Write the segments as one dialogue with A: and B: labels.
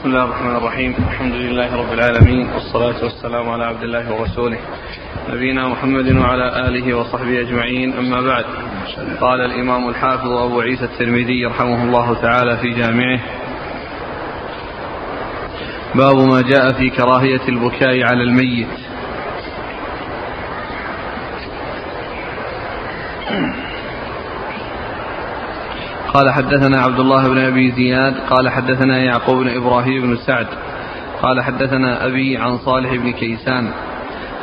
A: بسم الله الرحمن الرحيم. الحمد لله رب العالمين والصلاة والسلام على عبد الله ورسوله. نبينا محمد وعلى آله وصحبه أجمعين أما بعد. قال الإمام الحافظ أبو عيسى الترمذي رحمه الله تعالى في جامعه باب ما جاء في كراهية البكاء على الميت. قال حدثنا عبد الله بن أبي زياد قال حدثنا يعقوب بن إبراهيم بن سعد قال حدثنا أبي عن صالح بن كيسان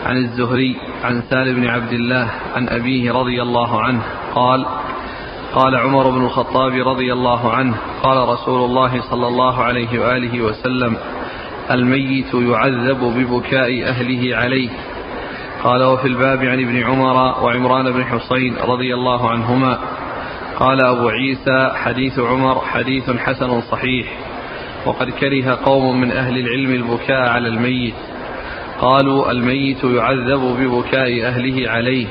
A: عن الزهري عن سال بن عبد الله عن أبيه رضي الله عنه قال قال عمر بن الخطاب رضي الله عنه قال رسول الله صلى الله عليه وآله وسلم الميت يعذب ببكاء أهله عليه. قال وفي الباب عن ابن عمر وعمران بن حصين رضي الله عنهما قال أبو عيسى حديث عمر حديث حسن صحيح وقد كره قوم من أهل العلم البكاء على الميت. قالوا الميت يعذب ببكاء أهله عليه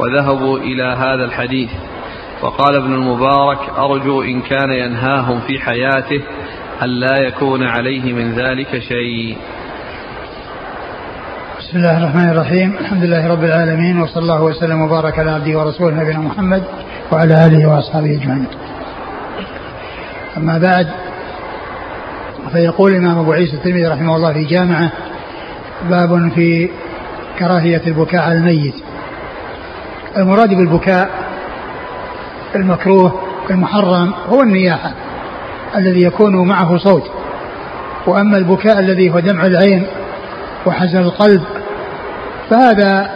A: وذهبوا إلى هذا الحديث. وقال ابن المبارك أرجو إن كان ينهاهم في حياته ألا يكون عليه من ذلك شيء.
B: بسم الله الرحمن الرحيم. الحمد لله رب العالمين وصلى الله وسلم وبارك على عبده ورسوله نبينا محمد. وعلى آله وأصحابه أجمعين. أما بعد فيقول الإمام أبو عيسى الترمذي رحمه الله في جامعه باب في كراهية البكاء على الميت. المراد بالبكاء المكروه المحرم هو النياحة الذي يكون معه صوت وأما البكاء الذي هو دمع العين وحزن القلب فهذا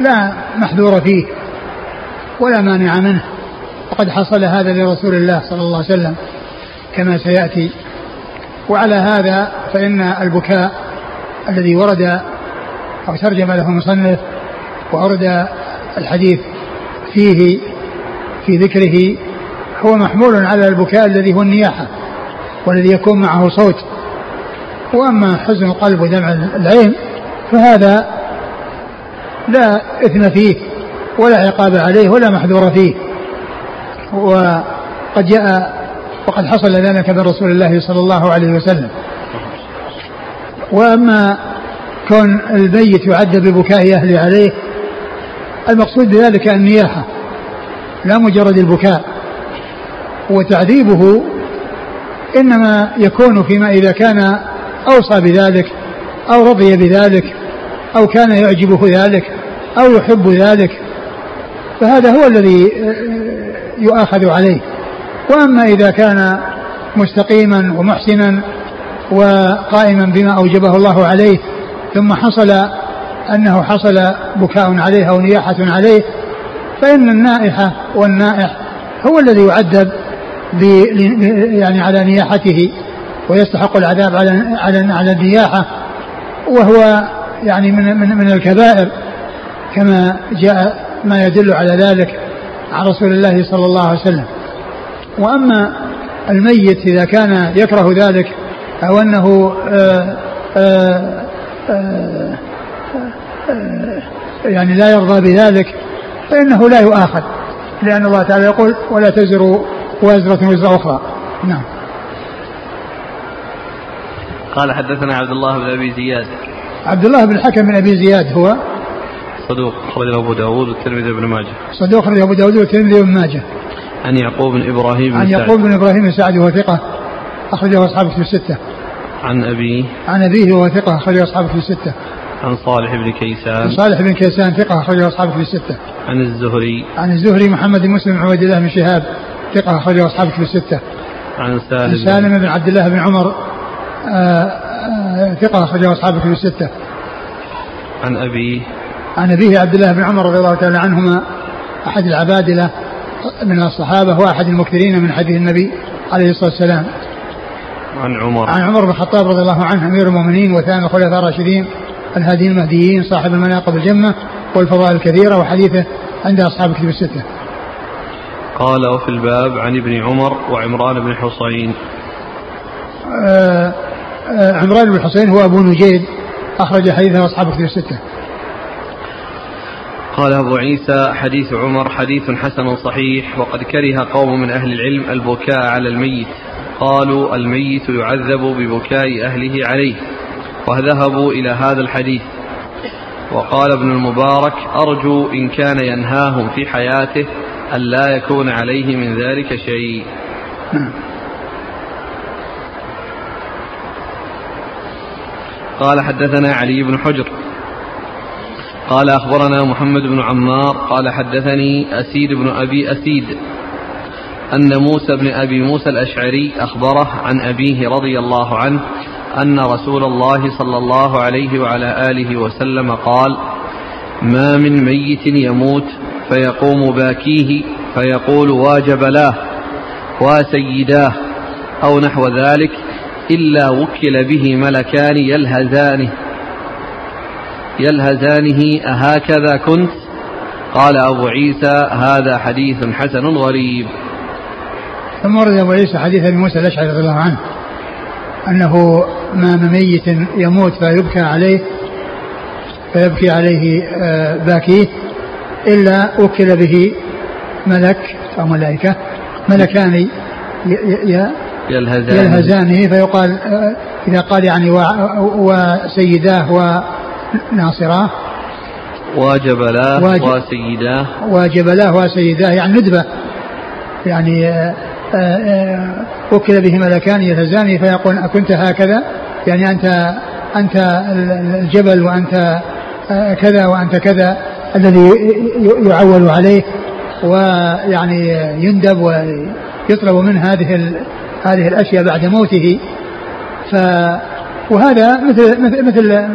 B: لا محذور فيه ولا مانع منه. وقد حصل هذا لرسول الله صلى الله عليه وسلم كما سيأتي. وعلى هذا فإن البكاء الذي ورد أو ترجم له المصنف وأورد الحديث فيه في ذكره هو محمول على البكاء الذي هو النياحة والذي يكون معه صوت. وأما حزن القلب ودمع العين فهذا لا إثم فيه. ولا عقاب عليه ولا محذور فيه. وقد جاء وقد حصل ذلك من رسول الله صلى الله عليه وسلم. وأما كون الميت يعذب ببكاء أهله عليه المقصود بذلك النياحة لا مجرد البكاء. وتعذيبه إنما يكون فيما إذا كان أوصى بذلك أو رضي بذلك أو كان يعجبه ذلك أو يحب ذلك. فهذا هو الذي يؤاخذ عليه. وأما إذا كان مستقيما ومحسنا وقائما بما أوجبه الله عليه ثم حصل أنه حصل بكاء عليه أو نياحة عليه فإن النائحة والنائح هو الذي يعذب يعني على نياحته ويستحق العذاب على على على النياحة وهو يعني من من من الكبائر كما جاء ما يدل على ذلك عن رسول الله صلى الله عليه وسلم. وأما الميت إذا كان يكره ذلك أو أنه آآ آآ آآ يعني لا يرضى بذلك فإنه لا يؤاخذ لأن الله تعالى يقول ولا تزر وازرة وزر أخرى. نعم.
A: قال حدثنا عبد الله بن أبي زياد.
B: عبد الله بن الحكم بن أبي زياد هو؟
A: صدوق أخرجه أبو داود والترمذي بن ماجه.
B: صدوق أخرجه أبو داود والترمذي بن ماجه.
A: عن يعقوب بن إبراهيم
B: عن يعقوب بن إبراهيم بن سعد وهو ثقة أخرجه أصحابه في الستة.
A: عن أبيه
B: عن أبيه وهو ثقة أخرجه أصحابه في الستة.
A: عن صالح بن كيسان.
B: صالح بن كيسان ثقة أخرجه أصحابه في الستة.
A: عن الزهري.
B: عن الزهري محمد بن مسلم بن عبيد الله بن شهاب ثقة أخرجه أصحابه في الستة.
A: عن سالم
B: سالم بن عبد الله بن عمر آآ آآ ثقة أخرجه أصحابه في الستة.
A: عن أبيه
B: عن أبيه عبد الله بن عمر رضي الله تعالى عنهما أحد العبادلة من الصحابة وأحد المكثرين من حديث النبي عليه الصلاة والسلام.
A: عن عمر.
B: عن عمر بن الخطاب رضي الله عنه أمير المؤمنين وثاني الخلفاء الراشدين الهاديين المهديين صاحب المناقب الجمة والفضائل الكثيرة وحديثه عند أصحاب كتب الستة.
A: قال وفي الباب عن ابن عمر وعمران بن حصين
B: آه آه عمران بن حصين هو أبو نجيد أخرج حديثه أصحاب كتب الستة.
A: قال أبو عيسى حديث عمر حديث حسن صحيح وقد كره قوم من أهل العلم البكاء على الميت. قالوا الميت يعذب ببكاء أهله عليه. وذهبوا إلى هذا الحديث. وقال ابن المبارك أرجو إن كان ينهاهم في حياته أن لا يكون عليه من ذلك شيء. قال حدثنا علي بن حجر. قال أخبرنا محمد بن عمار قال حدثني أسيد بن أبي أسيد أن موسى بن أبي موسى الأشعري أخبره عن أبيه رضي الله عنه أن رسول الله صلى الله عليه وعلى آله وسلم قال ما من ميت يموت فيقوم باكيه فيقول واجب له وسيداه أو نحو ذلك إلا وكل به ملكان يلهزانه يلهزانه أهكذا كنت؟ قال أبو عيسى هذا حديث حسن غريب.
B: ثم ورد أبو عيسى حديث أبي موسى الأشعري رضي الله عنه أنه ما من ميت يموت فيبكى عليه فيبكي عليه آه، باكيه إلا وكل به ملك أو ملائكة ملكان
A: يلهزانه,
B: يلهزانه فيقال آه، إذا قال يعني وسيداه وناصراه
A: واجب له وسيداه
B: واجب له وسيداه يعني ندبة. يعني آه، وكل به ملكان يلهزانه فيقول أكنت هكذا. يعني أنت أنت الجبل وأنت كذا وأنت كذا الذي يعول عليه ويعني يندب ويطلب منه هذه هذه الأشياء بعد موته. ف وهذا مثل مثل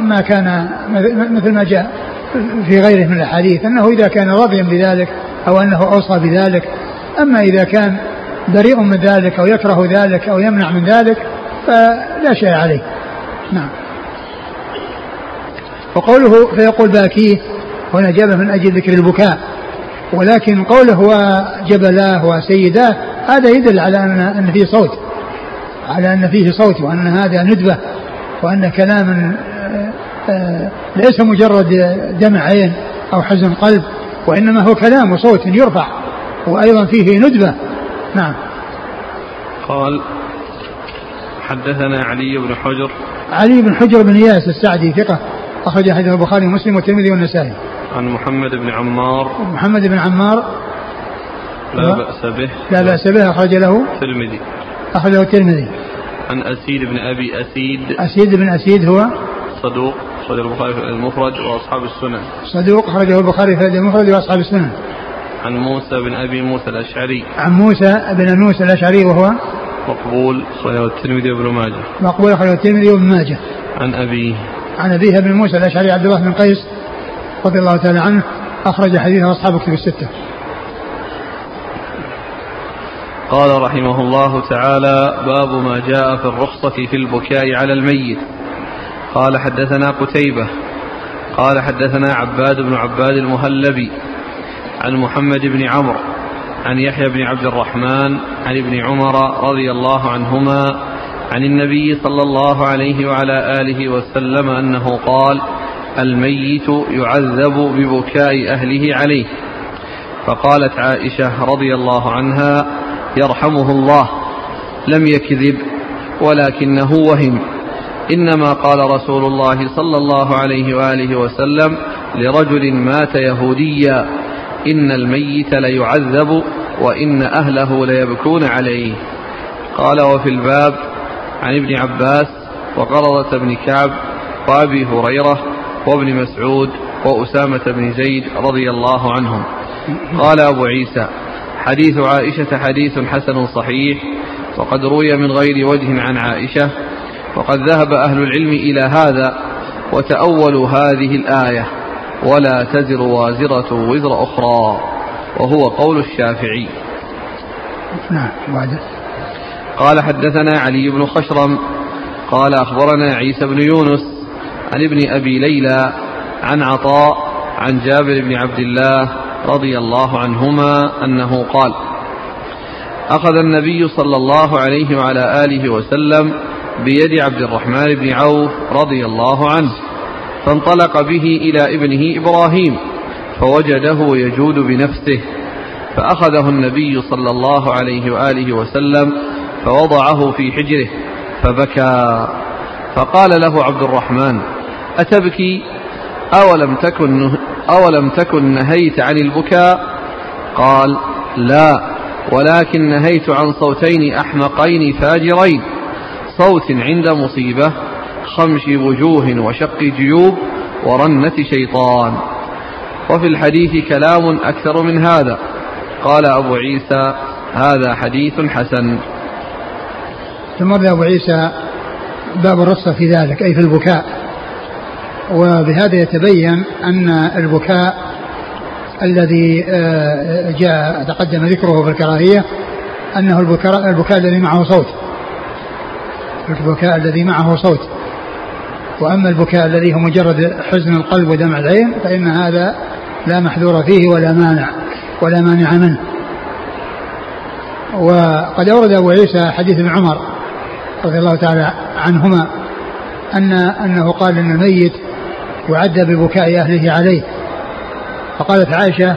B: ما كان مثل ما جاء في غيره من الأحاديث أنه إذا كان راضيا بذلك أو أنه أوصى بذلك أما إذا كان بريء من ذلك أو يكره ذلك أو يمنع من ذلك فلا شيء عليه. نعم. وقوله فيقول باكيه هنا جاب من أجل ذكر البكاء ولكن قوله وجبلاه وسيداه هذا يدل على أن أن فيه صوت. على أن فيه صوت وأن هذا ندبة وأن كلام آه، آه، ليس مجرد دمع عين أو حزن قلب وإنما هو كلام وصوت يرفع وأيضا فيه ندبة نعم
A: قال حدثنا علي بن حجر
B: علي بن حجر بن اياس السعدي ثقة أخرج حديث البخاري ومسلم والترمذي والنسائي.
A: عن محمد بن عمار.
B: محمد بن عمار.
A: لا بأس به.
B: لا بأس به أخرج له.
A: الترمذي.
B: أخرجه الترمذي.
A: عن أسيد بن أبي أسيد.
B: أسيد بن أسيد هو
A: صدوق أخرجه البخاري في المفرد وأصحاب السنن.
B: صدوق أخرجه البخاري في المفرد وأصحاب السنن.
A: عن موسى بن أبي موسى الأشعري.
B: عن موسى بن موسى الأشعري وهو
A: مقبول أخرجه الترمذي وابن ماجه.
B: مقبول أخرجه الترمذي وابن ماجه.
A: عن أبيه.
B: عن أبيه بن موسى الأشعري عبد الله بن قيس رضي الله تعالى عنه أخرج حديثه أصحاب كتب الستة
A: قال رحمه الله تعالى باب ما جاء في الرخصة في البكاء على الميت. قال حدثنا قتيبة قال حدثنا عباد بن عباد المهلبي عن محمد بن عمرو عن يحيى بن عبد الرحمن عن ابن عمر رضي الله عنهما عن النبي صلى الله عليه وعلى آله وسلم أنه قال الميت يعذب ببكاء أهله عليه. فقالت عائشة رضي الله عنها يرحمه الله لم يكذب ولكنه وهم. إنما قال رسول الله صلى الله عليه وآله وسلم لرجل مات يهوديا إن الميت ليعذب وإن أهله ليبكون عليه. قال وفي الباب عن ابن عباس وقرضة بن كعب وأبي هريرة وابن مسعود وأسامة بن زيد رضي الله عنهم. قال أبو عيسى حديث عائشة حديث حسن صحيح وقد روي من غير وجه عن عائشة وقد ذهب أهل العلم إلى هذا وتأولوا هذه الآية ولا تزر وازرة وزر أخرى وهو قول الشافعي.
B: نعم
A: قال حدثنا علي بن خشرم قال أخبرنا عيسى بن يونس عن ابن أبي ليلى عن عطاء عن جابر بن عبد الله رضي الله عنهما أنه قال أخذ النبي صلى الله عليه وعلى آله وسلم بيد عبد الرحمن بن عوف رضي الله عنه فانطلق به إلى ابنه إبراهيم فوجده يجود بنفسه فأخذه النبي صلى الله عليه وآله وسلم فوضعه في حجره فبكى فقال له عبد الرحمن أتبكي؟ أولم تكن أولم تكن نهيت عن البكاء؟ قال لا ولكن نهيت عن صوتين أحمقين فاجرين صوت عند مصيبة خمش وجوه وشق جيوب ورنة شيطان. وفي الحديث كلام أكثر من هذا. قال أبو عيسى هذا حديث حسن.
B: ثم أبو عيسى باب الرصة في ذلك أي في البكاء. وبهذا يتبين أن البكاء الذي آه، جاء تقدم ذكره في الكراهية أنه البكاء, البكاء الذي معه صوت. البكاء الذي معه صوت. وأما البكاء الذي هو مجرد حزن القلب ودمع العين فإن هذا لا محذور فيه ولا مانع ولا مانع منه. وقد أورد أبو عيسى حديث ابن عمر رضي الله تعالى عنهما أن أنه قال أن الميت يعد ببكاء أهله عليه. فقالت عائشة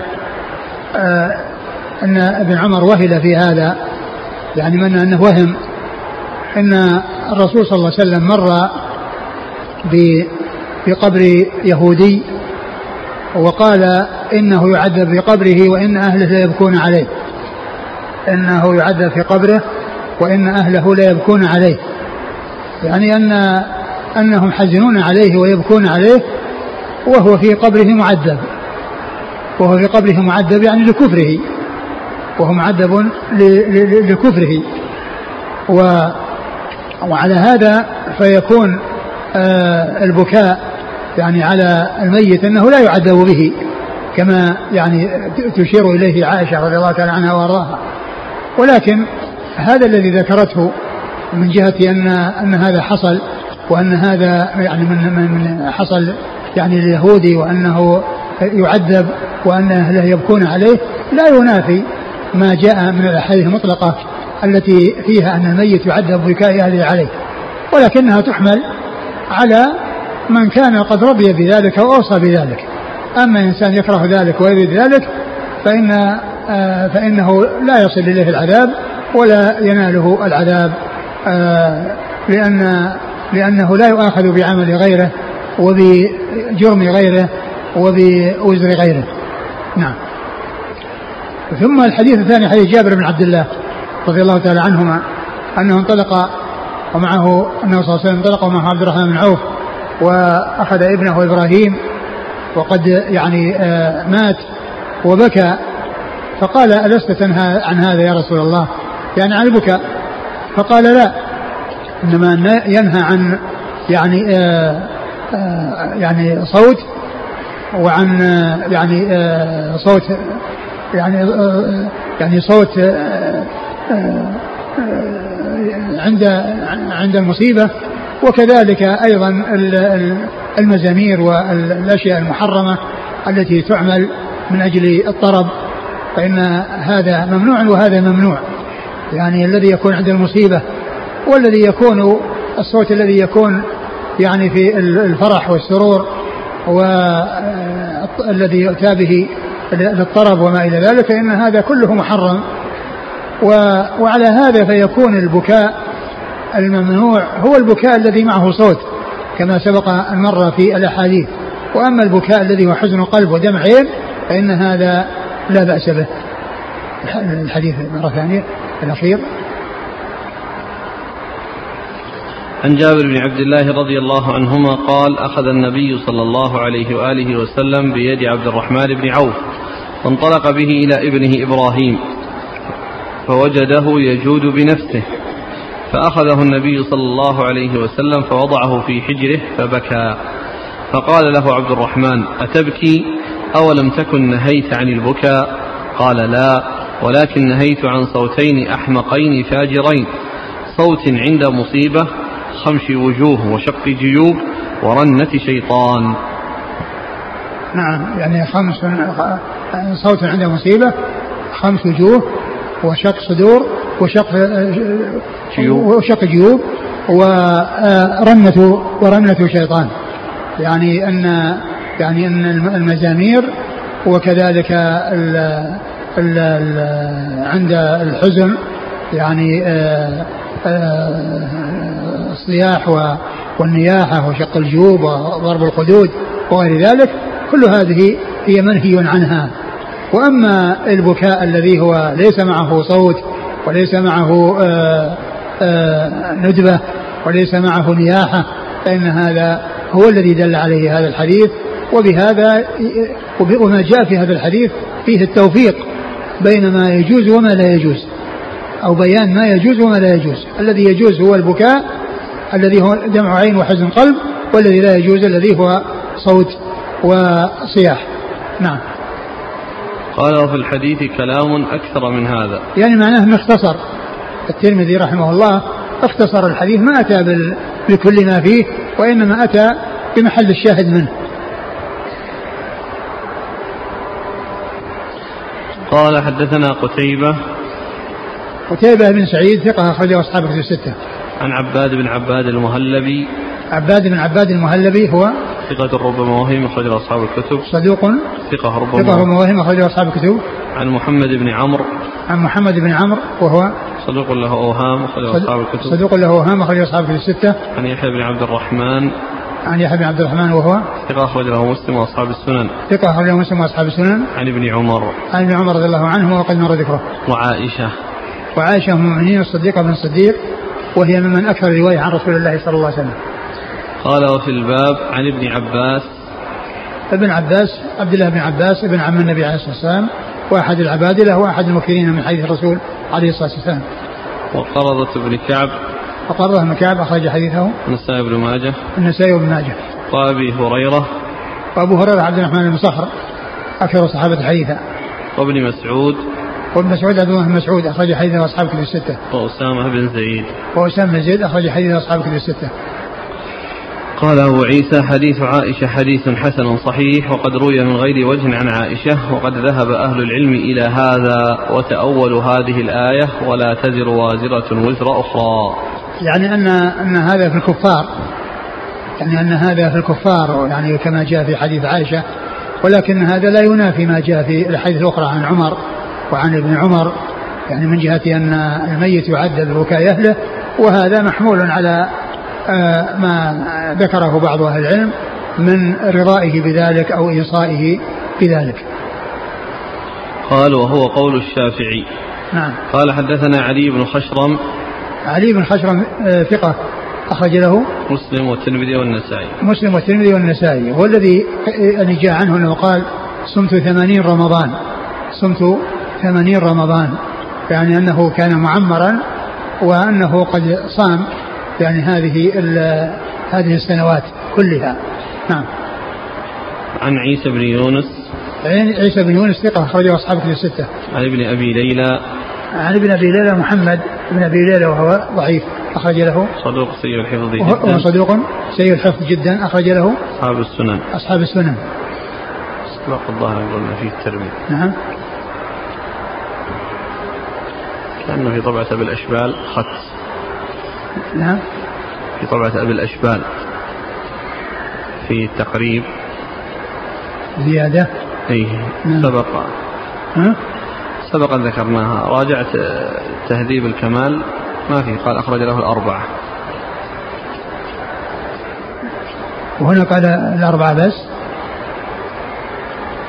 B: آه أن ابن عمر وهل في هذا؟ يعني من أنه وهم أن الرسول صلى الله عليه وسلم مر بقبر يهودي وقال إنه يعذب في قبره وإن أهله لا يبكون عليه. إنه يعذب في قبره وإن أهله لا يبكون عليه. يعني أن أنهم حزنون عليه ويبكون عليه وهو في قبره معذب. وهو في قبره معذب يعني لكفره. وهو معذب لكفره. و وعلى هذا فيكون آه البكاء يعني على الميت أنه لا يعذب به كما يعني تشير إليه عائشة رضي الله تعالى عنها وأرضاها. ولكن هذا الذي ذكرته من جهة أن أن هذا حصل وأن هذا يعني من من حصل يعني اليهودي وأنه يعذب وأن أهله يبكون عليه لا ينافي ما جاء من الأحاديث المطلقة التي فيها أن الميت يعذب بكاء أهله عليه. ولكنها تحمل على من كان قد رضي بذلك وأوصى بذلك. أما إنسان يكره ذلك ويريد ذلك فإن آه، فإنه لا يصل إليه العذاب ولا يناله العذاب آه، لأن لأنه لا يؤاخذ بعمل غيره وبجرم غيره وبوزر غيره. نعم. ثم الحديث الثاني حديث جابر بن عبد الله رضي الله تعالى عنهما أنه انطلق ومعه أنه صلى الله عليه وسلم انطلق ومعه عبد الرحمن بن عوف وأخذ ابنه إبراهيم وقد يعني آه، مات وبكى. فقال ألست تنهى عن هذا يا رسول الله؟ يعني عن البكاء. فقال لا. إنما ينهى عن يعني آآ آه، آآ آه، يعني صوت وعن آه، يعني صوت يعني يعني صوت عند عند المصيبة. وكذلك أيضا المزامير والأشياء المحرمة التي تعمل من أجل الطرب فإن هذا ممنوع وهذا ممنوع. يعني الذي يكون عند المصيبة والذي يكون الصوت الذي يكون يعني في الفرح والسرور والذي يؤتى به للطرب وما إلى ذلك فإن هذا كله محرم. وعلى هذا فيكون البكاء الممنوع. هو البكاء الذي معه صوت كما سبق أن مر في الأحاديث. وأما البكاء الذي هو حزن قلب ودمع عين فإن هذا لا بأس به. الحديث مرة ثانية الأخير.
A: عن جابر بن عبد الله رضي الله عنهما قال أخذ النبي صلى الله عليه وآله وسلم بيد عبد الرحمن بن عوف وانطلق به إلى ابنه إبراهيم فوجده يجود بنفسه فأخذه النبي صلى الله عليه وسلم فوضعه في حجره فبكى فقال له عبد الرحمن أتبكي؟ أولم تكن نهيت عن البكاء؟ قال لا ولكن نهيت عن صوتين أحمقين فاجرين صوت عند مصيبة خمش وجوه وشق جيوب ورنة شيطان.
B: نعم يعني خمس صوت عند مصيبة خمس وجوه وشق صدور وشق جيوب. وشق جيوب ورنة ورنة شيطان. يعني أن يعني أن المزامير وكذلك ال ال ال عند الحزن يعني آه، آه، الصياح والنياحة وشق الجيوب وضرب الخدود وغير ذلك كل هذه هي منهي عنها. وأما البكاء الذي هو ليس معه صوت وليس معه ندبة وليس معه نياحة فإن هذا هو الذي دل عليه هذا الحديث. وبهذا وما جاء في هذا الحديث فيه التوفيق بين ما يجوز وما لا يجوز أو بيان ما يجوز وما لا يجوز. الذي يجوز هو البكاء الذي هو دمع عين وحزن قلب والذي لا يجوز الذي هو صوت وصياح. نعم.
A: قال وفي الحديث كلام أكثر من هذا.
B: يعني معناه أنه اختصر. الترمذي رحمه الله اختصر الحديث ما أتى بكل ما فيه وإنما أتى بمحل الشاهد منه.
A: قال حدثنا قتيبة.
B: قتيبة بن سعيد ثقة أخرجه أصحاب كتب الستة.
A: عن عباد بن عباد المهلبي.
B: عباد بن عباد المهلبي هو
A: ثقة ربما وهم أخرجه أصحاب الكتب.
B: صدوق.
A: ثقة ربما
B: ثقة ربما وهم أخرجه أصحاب الكتب.
A: عن محمد بن عمرو.
B: عن محمد بن عمرو وهو
A: صدوق له أوهام أخرجه أصحاب الكتب.
B: صدوق له أوهام أخرجه أصحاب الكتب. الستة
A: عن يحيى بن عبد الرحمن.
B: عن يحيى بن عبد الرحمن وهو
A: ثقة أخرج له مسلم وأصحاب السنن.
B: ثقة أخرج له مسلم وأصحاب السنن.
A: عن ابن عمر.
B: عن ابن عمر رضي الله عنه وقد مر ذكره.
A: وعائشة.
B: وعائشة أم المؤمنين الصديقة بن الصديق. وهي ممن أكثر رواية عن رسول الله صلى الله عليه وسلم.
A: قال وفي الباب عن ابن عباس.
B: ابن عباس عبد الله بن عباس ابن عم النبي عليه الصلاة والسلام وأحد العبادلة وأحد المكثرين من حديث الرسول عليه الصلاة والسلام.
A: وقرضة بن كعب.
B: وقرضة بن كعب أخرج حديثه.
A: النسائي بن ماجه.
B: النسائي بن ماجه.
A: وأبي هريرة.
B: وأبو هريرة عبد الرحمن بن صخر أكثر الصحابة حديثا.
A: وابن مسعود.
B: وابن مسعود عبد الله بن مسعود أخرج حديثه أصحاب كتب الستة.
A: وأسامة بن زيد.
B: وأسامة بن زيد أخرج حديثه أصحاب كتب الستة.
A: قال أبو عيسى حديث عائشة حديث حسن صحيح وقد روي من غير وجه عن عائشة وقد ذهب أهل العلم إلى هذا وتأولوا هذه الآية ولا تزر وازرة وزر أخرى.
B: يعني أن أن هذا في الكفار. يعني أن هذا في الكفار يعني كما جاء في حديث عائشة ولكن هذا لا ينافي ما جاء في الحديث الأخرى عن عمر. وعن ابن عمر يعني من جهة أن الميت يعدل ببكاء أهله وهذا محمول على آه، ما ذكره بعض أهل العلم من رضائه بذلك أو إيصائه بذلك.
A: قال وهو قول الشافعي.
B: نعم.
A: قال حدثنا علي بن خشرم.
B: علي بن خشرم آه، ثقة أخرج له.
A: مسلم والترمذي والنسائي.
B: مسلم والترمذي والنسائي. هو الذي يعني جاء عنه أنه قال صمت ثمانين رمضان. صمت ثمانين رمضان يعني أنه كان معمرا وأنه قد صام يعني هذه هذه السنوات كلها نعم
A: عن عيسى بن يونس
B: عيسى بن يونس ثقة أخرجه أصحاب كتب الستة.
A: عن ابن أبي ليلى.
B: عن ابن أبي ليلى محمد بن أبي ليلى وهو ضعيف أخرج له.
A: صدوق سيء الحفظ جدا.
B: وهو صدوق سيء الحفظ جدا أخرج له.
A: أصحاب السنن.
B: أصحاب السنن.
A: سبق الظاهر قلنا فيه الترمذي.
B: نعم.
A: كأنه في طبعة أبي الأشبال خط.
B: نعم.
A: في طبعة أبي الأشبال. في التقريب.
B: زيادة.
A: إي نعم. سبق
B: ها؟
A: سبق ان ذكرناها راجعت تهذيب الكمال ما في قال أخرج له الأربعة
B: وهنا قال الأربعة بس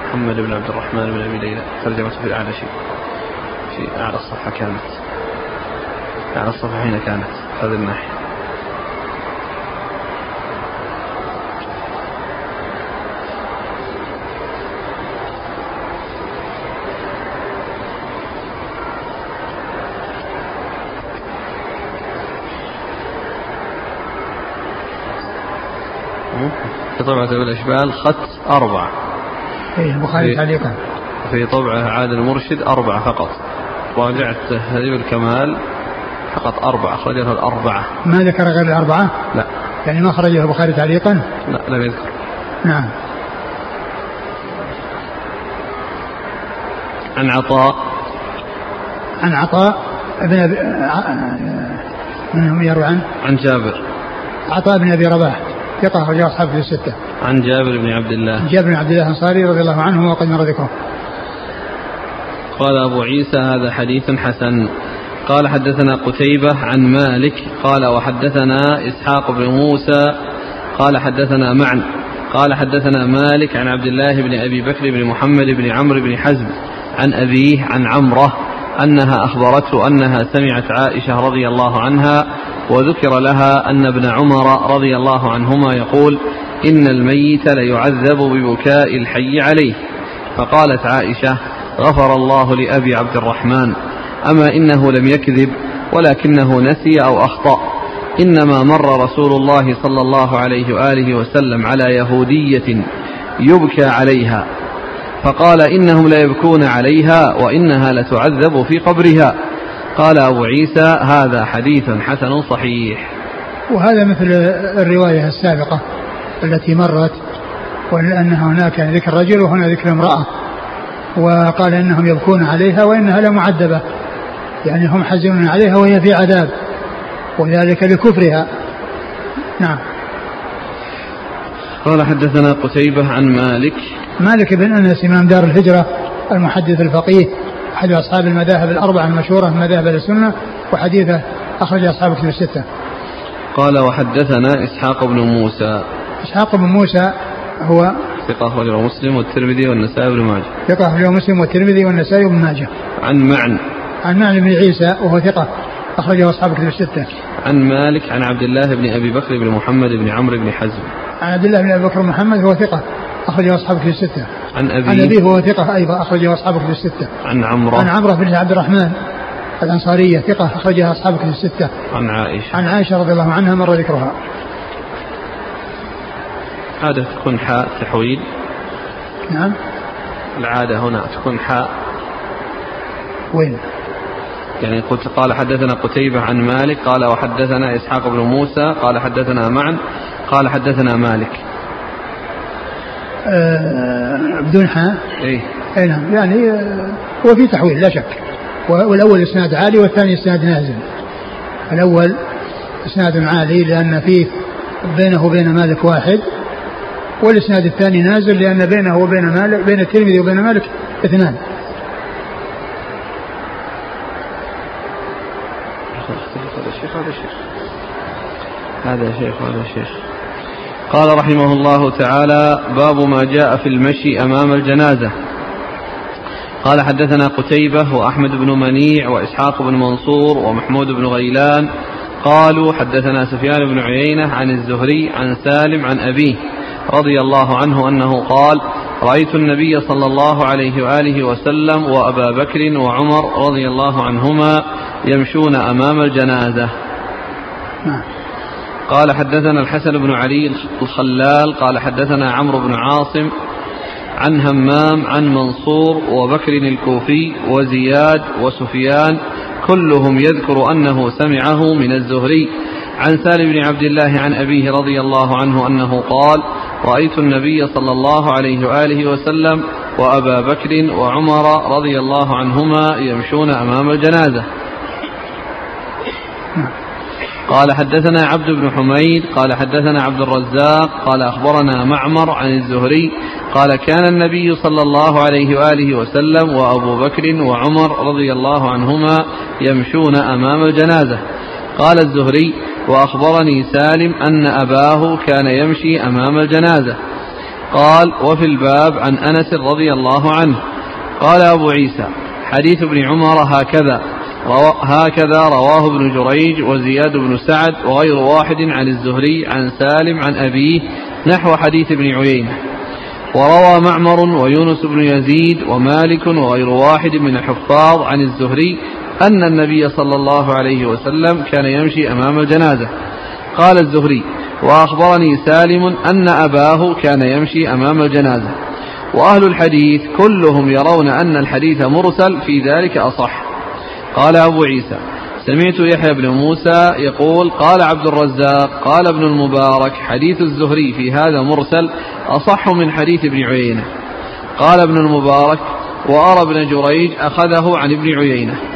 A: محمد بن عبد الرحمن بن أبي ليلى ترجمته في الأعلى شيء في اعلى الصفحه كانت. اعلى الصفحه حين كانت هذه الناحية. في طبعة الأشبال خط أربعة.
B: إيه البخاري تعليقا.
A: في طبعة عاد المرشد أربعة فقط. راجعت تهذيب الكمال فقط أربعة أخرجها الأربعة
B: ما ذكر غير الأربعة؟
A: لا
B: يعني ما خرجه البخاري تعليقا؟
A: لا لم يذكر
B: نعم
A: عن عطاء
B: عن عطاء ابن أبي من هم يروي عنه؟
A: عن جابر
B: عطاء بن أبي رباح ثقة أخرجه أصحاب في الستة.
A: عن جابر بن عبد الله.
B: جابر بن عبد الله الأنصاري رضي الله عنه وقد مر ذكره.
A: قال أبو عيسى هذا حديث حسن. قال حدثنا قتيبة عن مالك قال وحدثنا إسحاق بن موسى قال حدثنا معن قال حدثنا مالك عن عبد الله بن أبي بكر بن محمد بن عمرو بن حزم عن أبيه عن عمرة أنها أخبرته أنها سمعت عائشة رضي الله عنها وذكر لها أن ابن عمر رضي الله عنهما يقول إن الميت ليعذب ببكاء الحي عليه فقالت عائشة غفر الله لأبي عبد الرحمن. أما إنه لم يكذب ولكنه نسي أو أخطأ. إنما مر رسول الله صلى الله عليه وآله وسلم على يهودية يبكى عليها. فقال إنهم ليبكون عليها وإنها لتعذب في قبرها. قال أبو عيسى هذا حديث حسن صحيح.
B: وهذا مثل الرواية السابقة التي مرت وأن هناك ذكر رجل وهنا ذكر امرأة. وقال إنهم يبكون عليها وإنها لمعذبة يعني هم حزنون عليها وهي في عذاب. وذلك لكفرها. نعم.
A: قال حدثنا قتيبة عن مالك.
B: مالك بن أنس إمام دار الهجرة المحدث الفقيه أحد أصحاب المذاهب الأربعة المشهورة من مذاهب السنة وحديثه أخرج أصحاب كتب الستة.
A: قال وحدثنا إسحاق بن موسى.
B: إسحاق بن موسى هو
A: ثقة أخرجه مسلم والترمذي والنسائي بن ماجه.
B: ثقة أخرجه مسلم والترمذي والنسائي بن ماجه.
A: عن معن.
B: عن معن بن عيسى وهو ثقة أخرجه أصحاب كتب الستة.
A: عن مالك عن عبد الله بن أبي بكر بن محمد بن عمرو بن حزم.
B: عن عبد الله بن أبي بكر محمد هو ثقة أخرجه أصحاب كتب الستة.
A: عن أبيه.
B: عن أبيه هو ثقة أيضا أخرجه أصحاب كتب الستة.
A: عن عمرو.
B: عن عمرو بن عبد الرحمن الأنصارية ثقة أخرجها أصحاب كتب الستة.
A: عن عائشة.
B: عن عائشة رضي الله عنها مر ذكرها.
A: عادة تكون حاء تحويل.
B: نعم.
A: العادة هنا تكون حاء.
B: وين؟
A: يعني قلت قال حدثنا قتيبة عن مالك قال وحدثنا إسحاق بن موسى قال حدثنا معن قال حدثنا مالك.
B: آه بدون حاء؟
A: اي
B: أي نعم. يعني آه هو في تحويل لا شك. والأول إسناد عالي والثاني إسناد نازل. الأول إسناد عالي لأن فيه بينه وبين مالك واحد. والإسناد الثاني نازل لأن بينه وبين مالك بين الترمذي وبين مالك اثنان.
A: هذا شيخ هذا شيخ. شيخ قال رحمه الله تعالى باب ما جاء في المشي أمام الجنازة. قال حدثنا قتيبة وأحمد بن منيع وإسحاق بن منصور ومحمود بن غيلان قالوا حدثنا سفيان بن عيينة عن الزهري عن سالم عن أبيه. رضي الله عنه أنه قال رأيت النبي صلى الله عليه وآله وسلم وأبا بكر وعمر رضي الله عنهما يمشون أمام الجنازة. قال حدثنا الحسن بن علي الخلال قال حدثنا عمرو بن عاصم عن همام عن منصور وبكر الكوفي وزياد وسفيان كلهم يذكر أنه سمعه من الزهري. عن سالم بن عبد الله عن أبيه رضي الله عنه أنه قال رأيت النبي صلى الله عليه وآله وسلم وأبا بكر وعمر رضي الله عنهما يمشون أمام الجنازة. قال حدثنا عبد بن حميد قال حدثنا عبد الرزاق قال أخبرنا معمر عن الزهري قال كان النبي صلى الله عليه وآله وسلم وأبو بكر وعمر رضي الله عنهما يمشون أمام الجنازة. قال الزهري وأخبرني سالم أن أباه كان يمشي أمام الجنازة. قال وفي الباب عن أنس رضي الله عنه. قال أبو عيسى حديث ابن عمر هكذا. هكذا رواه ابن جريج وزياد بن سعد وغير واحد عن الزهري عن سالم عن أبيه نحو حديث ابن عيينة. وروى معمر ويونس بن يزيد ومالك وغير واحد من الحفاظ عن الزهري أن النبي صلى الله عليه وسلم كان يمشي أمام الجنازة. قال الزهري وأخبرني سالم أن أباه كان يمشي أمام الجنازة. وأهل الحديث كلهم يرون أن الحديث مرسل في ذلك أصح. قال أبو عيسى سمعت يحيى بن موسى يقول قال عبد الرزاق قال ابن المبارك حديث الزهري في هذا مرسل أصح من حديث ابن عيينة. قال ابن المبارك وأرى ابن جريج أخذه عن ابن عيينة.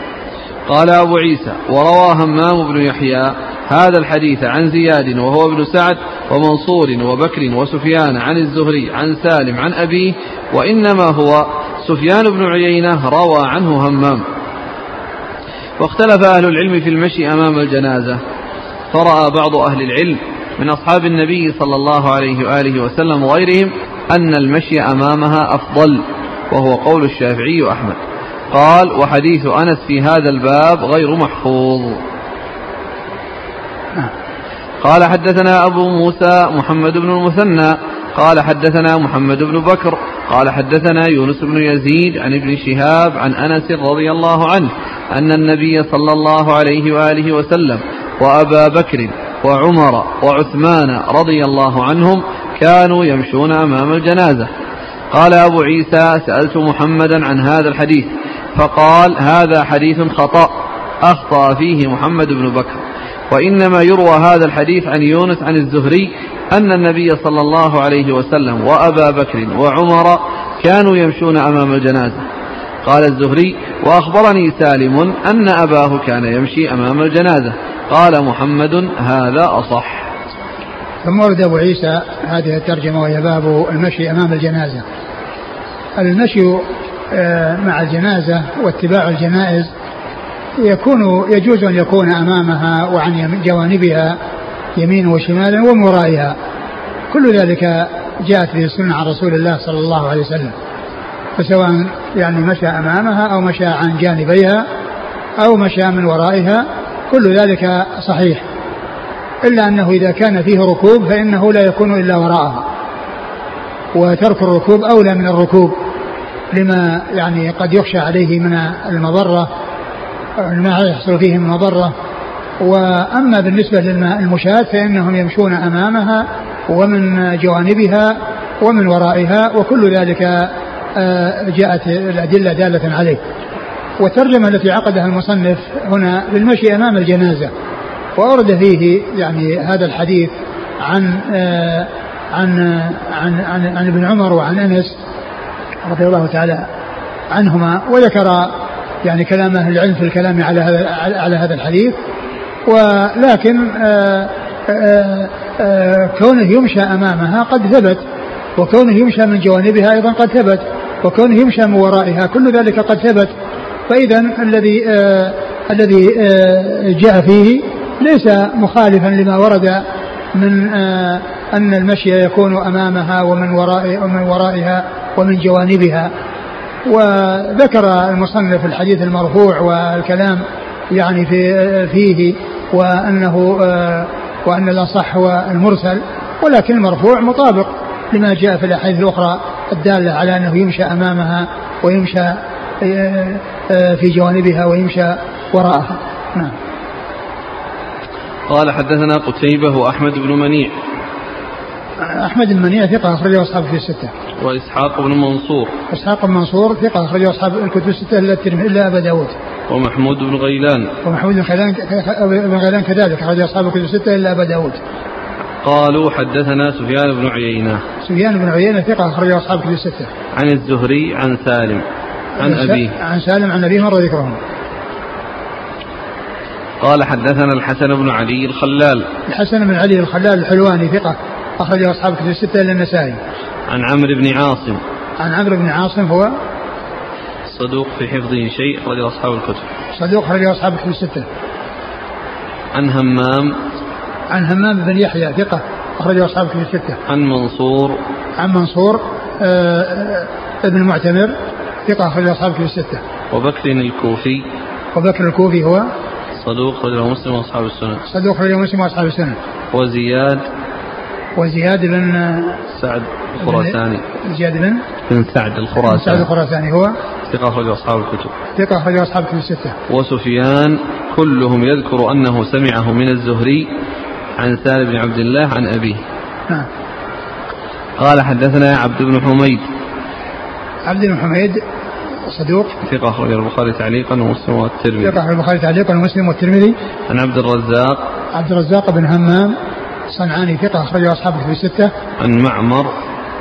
A: قال أبو عيسى وروى همام بن يحيى هذا الحديث عن زياد وهو ابن سعد ومنصور وبكر وسفيان عن الزهري عن سالم عن أبيه وإنما هو سفيان بن عيينة روى عنه همام. واختلف أهل العلم في المشي أمام الجنازة فرأى بعض أهل العلم من أصحاب النبي صلى الله عليه وآله وسلم وغيرهم أن المشي أمامها أفضل وهو قول الشافعي وأحمد. قال وحديث أنس في هذا الباب غير محفوظ. قال حدثنا أبو موسى محمد بن المثنى قال حدثنا محمد بن بكر قال حدثنا يونس بن يزيد عن ابن شهاب عن أنس رضي الله عنه أن النبي صلى الله عليه وآله وسلم وأبا بكر وعمر وعثمان رضي الله عنهم كانوا يمشون أمام الجنازة. قال أبو عيسى سألت محمدا عن هذا الحديث فقال هذا حديث خطأ أخطأ فيه محمد بن بكر. وإنما يروى هذا الحديث عن يونس عن الزهري أن النبي صلى الله عليه وسلم وأبا بكر وعمر كانوا يمشون أمام الجنازة. قال الزهري وأخبرني سالم أن أباه كان يمشي أمام الجنازة. قال محمد هذا أصح.
B: ثم ورد أبو عيسى هذه الترجمة وهي باب المشي أمام الجنازة. المشي مع الجنازة واتباع الجنائز يكون يجوز أن يكون أمامها وعن جوانبها يمين وشمالا ومن ورائها كل ذلك جاءت به السنة عن رسول الله صلى الله عليه وسلم. فسواء يعني مشى أمامها أو مشى عن جانبيها أو مشى من ورائها كل ذلك صحيح. إلا أنه إذا كان فيه ركوب فإنه لا يكون إلا وراءها. وترك الركوب أولى من الركوب. لما يعني قد يخشى عليه من المضرة ما يحصل فيه من مضرة. وأما بالنسبة للمشاة فإنهم يمشون أمامها ومن جوانبها ومن ورائها وكل ذلك آه، جاءت الأدلة دالة عليه. والترجمة التي عقدها المصنف هنا للمشي أمام الجنازة. وأورد فيه يعني هذا الحديث عن آه، عن عن عن, عن ابن عمر وعن أنس رضي الله تعالى عنهما وذكر يعني كلام أهل العلم في الكلام على هذا على هذا الحديث. ولكن آه، آآ آآ كونه يمشى أمامها قد ثبت وكونه يمشى من جوانبها أيضا قد ثبت وكونه يمشى من ورائها كل ذلك قد ثبت. فإذا الذي الذي جاء فيه ليس مخالفا لما ورد من أن المشي يكون أمامها ومن وراء ومن ورائها. ومن جوانبها وذكر المصنف الحديث المرفوع والكلام يعني في فيه وأنه وأن الأصح هو المرسل ولكن المرفوع مطابق لما جاء في الأحاديث الأخرى الدالة على أنه يمشى أمامها ويمشى آه، آه، في جوانبها ويمشى وراءها. نعم.
A: قال حدثنا قتيبة وأحمد بن منيع.
B: أحمد بن منيع ثقة أخرجه أصحابه في الستة.
A: وإسحاق بن منصور.
B: إسحاق بن منصور ثقة أخرجه أصحاب الكتب الستة إلا الترمذي إلا أبا داود.
A: ومحمود بن غيلان.
B: ومحمود بن غيلان بن غيلان كذلك أخرج أصحاب الكتب الستة إلا أبا داود.
A: قالوا حدثنا سفيان بن عيينة.
B: سفيان بن عيينة ثقة أخرج أصحاب كتب الستة.
A: عن الزهري عن سالم عن أبيه.
B: عن سالم عن أبيه مر ذكرهم.
A: قال حدثنا الحسن بن علي الخلال.
B: الحسن بن علي الخلال الحلواني ثقة. أخرج أصحاب كتب الستة إلا النسائي
A: عن عمرو بن عاصم
B: عن عمرو بن عاصم هو
A: صدوق في حفظه شيء أخرج أصحاب الكتب
B: صدوق أخرج أصحاب الكتب الستة
A: عن همام
B: عن همام بن يحيى ثقة أخرجه أصحاب الكتب الستة.
A: عن منصور
B: عن منصور آه، آه، ابن معتمر ثقة أخرجه أصحاب الكتب الستة.
A: وبكر الكوفي
B: وبكر الكوفي هو
A: صدوق أخرجه مسلم وأصحاب السنن.
B: صدوق أخرجه مسلم وأصحاب السنن.
A: وزياد
B: وزياد بن
A: سعد الخراساني.
B: زياد بن
A: بن سعد الخراساني.
B: سعد الخراساني هو
A: ثقة أخرج أصحاب الكتب.
B: ثقة أخرج أصحاب الكتب الستة.
A: وسفيان كلهم يذكر أنه سمعه من الزهري عن سالم بن عبد الله عن أبيه. نعم. قال حدثنا عبد بن حميد.
B: عبد بن حميد صدوق.
A: ثقة أخرج البخاري تعليقا ومسلم والترمذي.
B: ثقة أخرج البخاري تعليقا ومسلم والترمذي.
A: عن عبد الرزاق.
B: عبد الرزاق بن همام صنعاني ثقة أخرجه أصحابه في الستة.
A: عن معمر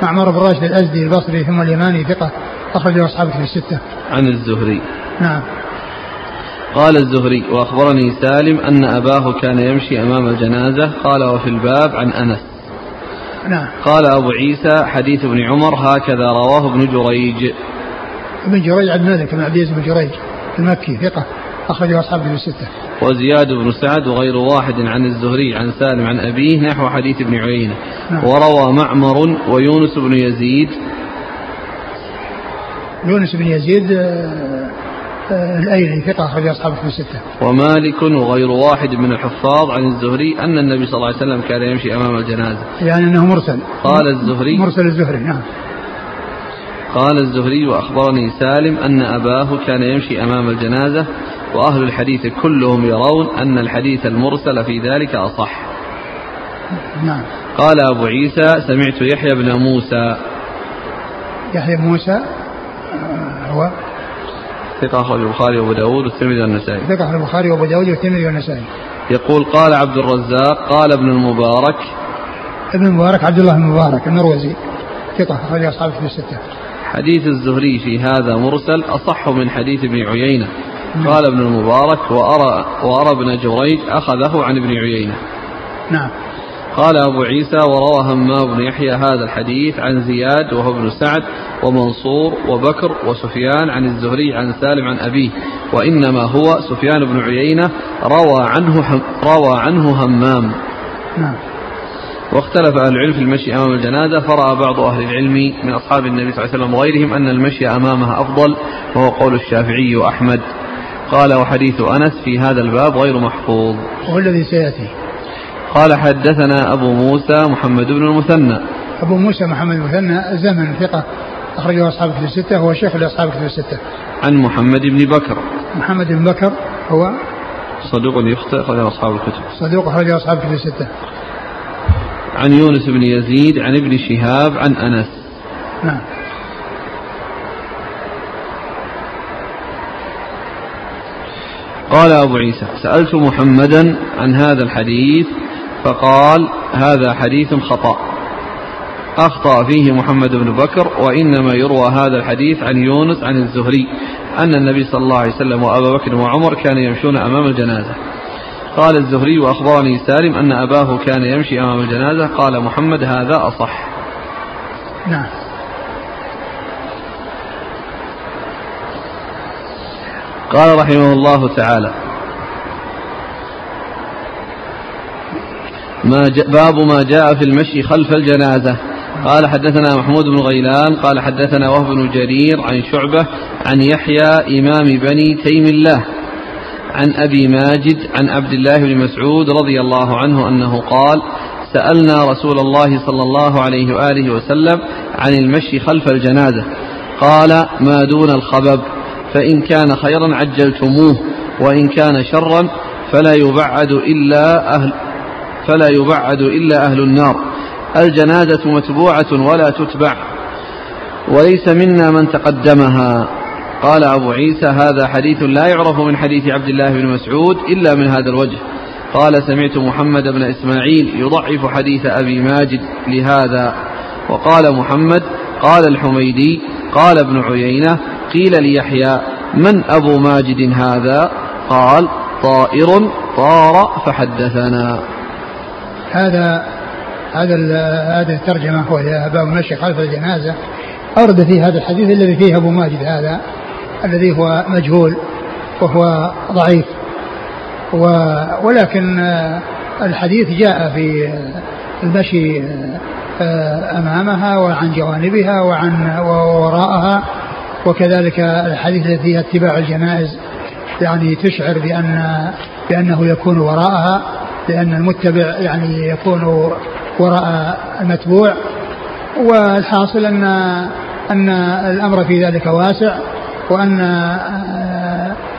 B: معمر بن راشد الأزدي البصري ثم اليماني ثقة أخرجه أصحابه في الستة.
A: عن الزهري.
B: نعم.
A: قال الزهري وأخبرني سالم أن أباه كان يمشي أمام الجنازة قال وفي الباب عن أنس.
B: نعم.
A: قال أبو عيسى حديث ابن عمر هكذا رواه ابن جريج.
B: ابن جريج عبد الملك بن عبد العزيز بن جريج المكي ثقة أخرجه أصحاب كتب الستة
A: وزياد بن سعد وغير واحد عن الزهري عن سالم عن أبيه نحو حديث ابن عيينة نعم. وروى معمر ويونس بن يزيد
B: يونس بن يزيد آه، آه، الأيلي ثقة أخرج أصحاب الكتب الستة.
A: ومالك وغير واحد من الحفاظ عن الزهري أن النبي صلى الله عليه وسلم كان يمشي أمام الجنازة.
B: يعني أنه مرسل.
A: قال الزهري
B: مرسل الزهري نعم.
A: قال الزهري وأخبرني سالم أن أباه كان يمشي أمام الجنازة وأهل الحديث كلهم يرون أن الحديث المرسل في ذلك أصح.
B: نعم.
A: قال أبو عيسى سمعت يحيى بن موسى.
B: يحيى بن موسى آه، هو
A: ثقة أخرج البخاري وأبو داود والترمذي والنسائي.
B: ثقة أخرج البخاري وأبو داود والترمذي والنسائي.
A: يقول قال عبد الرزاق قال ابن المبارك.
B: ابن المبارك عبد الله المبارك المروزي ثقة أخرج أصحابه في الستة.
A: حديث الزهري في هذا مرسل أصح من حديث ابن عيينة. نعم. قال ابن المبارك وأرى, وأرى ابن جريج أخذه عن ابن عيينة.
B: نعم.
A: قال أبو عيسى وروى همام بن يحيى هذا الحديث عن زياد وهو ابن سعد ومنصور وبكر وسفيان عن الزهري عن سالم عن أبيه وإنما هو سفيان بن عيينة روى عنه روى عنه همام.
B: نعم.
A: واختلف أهل العلم في المشي أمام الجنازة فرأى بعض أهل العلم من أصحاب النبي صلى الله عليه وسلم وغيرهم أن المشي أمامها أفضل وهو قول الشافعي وأحمد. قال وحديث أنس في هذا الباب غير محفوظ.
B: وهو الذي سيأتي.
A: قال حدثنا أبو موسى محمد بن المثنى.
B: أبو موسى محمد المثنى الزمن ثقة أخرجه أصحاب في الستة هو شيخ لأصحاب في الستة.
A: عن محمد بن بكر.
B: محمد بن بكر هو
A: صدوق يخطئ أخرجه أصحاب الكتب.
B: صدوق أخرجه أصحاب في الستة.
A: عن يونس بن يزيد عن ابن شهاب عن أنس.
B: نعم.
A: قال أبو عيسى سألت محمدا عن هذا الحديث فقال هذا حديث خطأ. أخطأ فيه محمد بن بكر وإنما يروى هذا الحديث عن يونس عن الزهري أن النبي صلى الله عليه وسلم وأبا بكر وعمر كانوا يمشون أمام الجنازة. قال الزهري وأخبرني سالم أن أباه كان يمشي أمام الجنازة قال محمد هذا أصح.
B: نعم.
A: قال رحمه الله تعالى ما باب ما جاء في المشي خلف الجنازة. قال حدثنا محمود بن غيلان قال حدثنا وهب بن جرير عن شعبة عن يحيى إمام بني تيم الله عن أبي ماجد عن عبد الله بن مسعود رضي الله عنه أنه قال سألنا رسول الله صلى الله عليه وآله وسلم عن المشي خلف الجنازة. قال ما دون الخبب. فإن كان خيرا عجلتموه وإن كان شرا فلا يبعد إلا أهل فلا يبعد إلا أهل النار. الجنازة متبوعة ولا تتبع. وليس منا من تقدمها. قال أبو عيسى هذا حديث لا يعرف من حديث عبد الله بن مسعود إلا من هذا الوجه. قال سمعت محمد بن إسماعيل يضعف حديث أبي ماجد لهذا. وقال محمد قال الحميدي قال ابن عيينة قيل ليحيى من أبو ماجد هذا؟ قال طائر طار فحدثنا.
B: هذا هذا هذه الترجمة وهي باب المشي خلف الجنازة. أورد في هذا الحديث الذي فيه أبو ماجد هذا الذي هو مجهول وهو ضعيف. و ولكن الحديث جاء في المشي أمامها وعن جوانبها وعن وراءها وكذلك الحديث الذي فيها اتباع الجنائز يعني تشعر بأن بأنه يكون وراءها لأن المتبع يعني يكون وراء المتبوع والحاصل أن أن الأمر في ذلك واسع وأن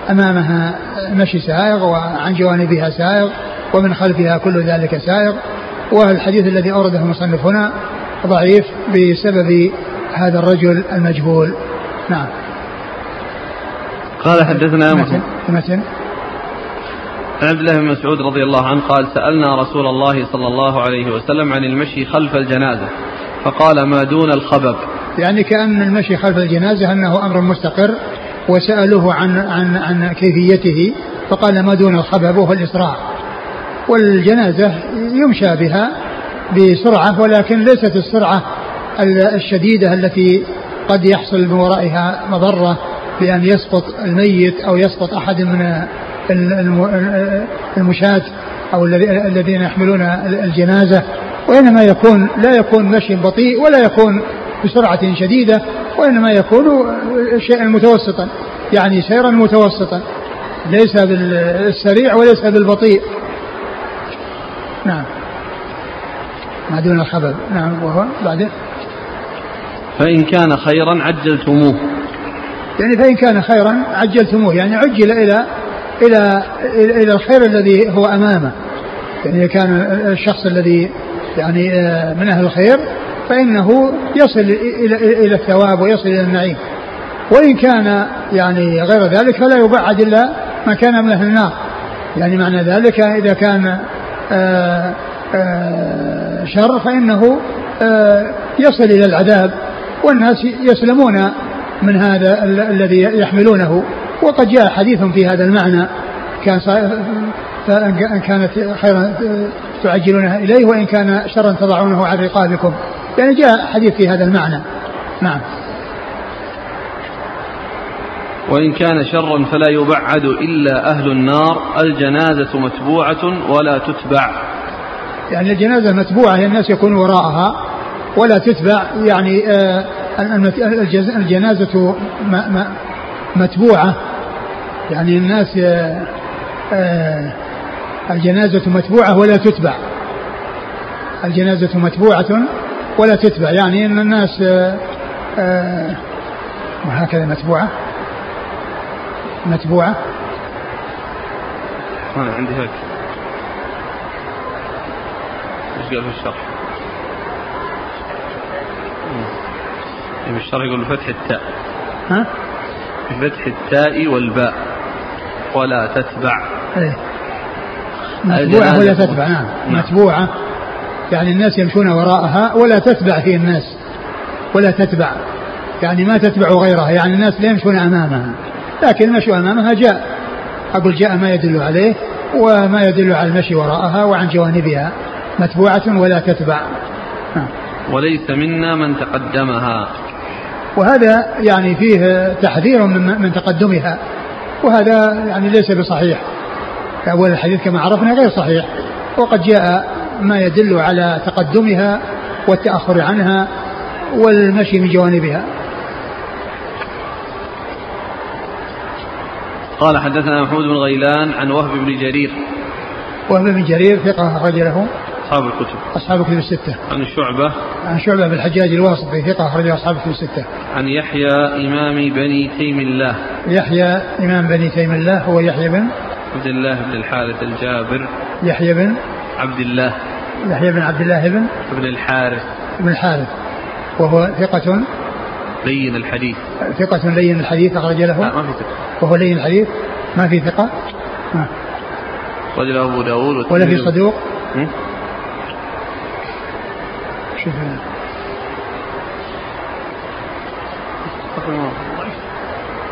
B: أمامها مشي سائغ وعن جوانبها سائغ ومن خلفها كل ذلك سائغ والحديث الذي أورده المصنف هنا ضعيف بسبب هذا الرجل المجهول. نعم.
A: قال حدثنا
B: متن متن
A: عن عبد الله بن مسعود رضي الله عنه قال سألنا رسول الله صلى الله عليه وسلم عن المشي خلف الجنازة فقال ما دون الخبب.
B: يعني كأن المشي خلف الجنازة أنه أمر مستقر وسألوه عن عن عن كيفيته فقال ما دون الخبب وهو الإسراع. والجنازة يمشى بها بسرعة ولكن ليست السرعة الشديدة التي قد يحصل من ورائها مضرة بأن يسقط الميت أو يسقط أحد من المشاة أو الذين يحملون الجنازة. وإنما يكون لا يكون مشي بطيء ولا يكون بسرعة شديدة وإنما يكون شيئا متوسطا يعني سيرا متوسطا ليس بالسريع وليس بالبطيء. نعم. ما دون الخبر. نعم وهو بعده
A: فإن كان خيرا عجلتموه.
B: يعني فإن كان خيرا عجلتموه يعني عجل إلى إلى إلى الخير الذي هو أمامه. يعني كان الشخص الذي يعني آه، من أهل الخير فإنه يصل إلى إلى الثواب ويصل إلى النعيم. وإن كان يعني غير ذلك فلا يبعد إلا ما كان من أهل النار. يعني معنى ذلك إذا كان شر فإنه يصل إلى العذاب والناس يسلمون من هذا الذي يحملونه. وقد جاء حديث في هذا المعنى كان فإن كانت خيرا تعجلونها إليه وإن كان شرا تضعونه عن رقابكم. يعني جاء حديث في هذا المعنى. نعم.
A: وإن كان شرا فلا يبعد إلا أهل النار الجنازة متبوعة ولا تتبع.
B: يعني الجنازة متبوعة الناس يكونوا وراءها ولا تتبع يعني آه الجنازة متبوعة. يعني الناس آه، آه، الجنازة متبوعة ولا تتبع. الجنازة متبوعة ولا تتبع. يعني أن الناس وهكذا متبوعة. متبوعة؟
A: أنا عندي هيك. إيش قال في الشرح؟ في الشرح يقول بفتح التاء.
B: ها؟
A: بفتح التاء والباء. ولا تتبع.
B: إيه. متبوعة ولا تتبع؟ نعم. نعم. متبوعة. يعني الناس يمشون وراءها ولا تتبع في الناس. ولا تتبع. يعني ما تتبع غيرها. يعني الناس لا يمشون أمامها. لكن المشي أمامها جاء. أقول جاء ما يدل عليه وما يدل على المشي وراءها وعن جوانبها. متبوعة ولا تتبع.
A: وليس منا من تقدمها.
B: وهذا يعني فيه تحذير من, من تقدمها. وهذا يعني ليس بصحيح. أول الحديث كما عرفنا غير صحيح. وقد جاء ما يدل على تقدمها والتأخر عنها والمشي من جوانبها.
A: قال حدثنا محمود بن غيلان عن وهب بن جرير.
B: وهب بن جرير ثقة أخرج له.
A: أصحاب الكتب.
B: أصحاب الكتب الستة.
A: عن شعبة.
B: عن شعبة بن الحجاج الواسطي ثقة أخرج أصحاب الكتب الستة.
A: عن يحيى إمام بني تيم الله.
B: يحيى إمام بني تيم الله هو يحيى بن
A: عبد الله بن الحارث الجابر.
B: يحيى بن
A: عبد الله.
B: يحيى بن عبد الله بن
A: بن الحارث.
B: بن الحارث. وهو ثقة
A: لين الحديث.
B: ثقة لين الحديث أخرج له؟
A: لا ما في ثقة.
B: وهو لين الحديث؟ ما في ثقة.
A: أخرج له أبو داود
B: ولا في صدوق؟ شوف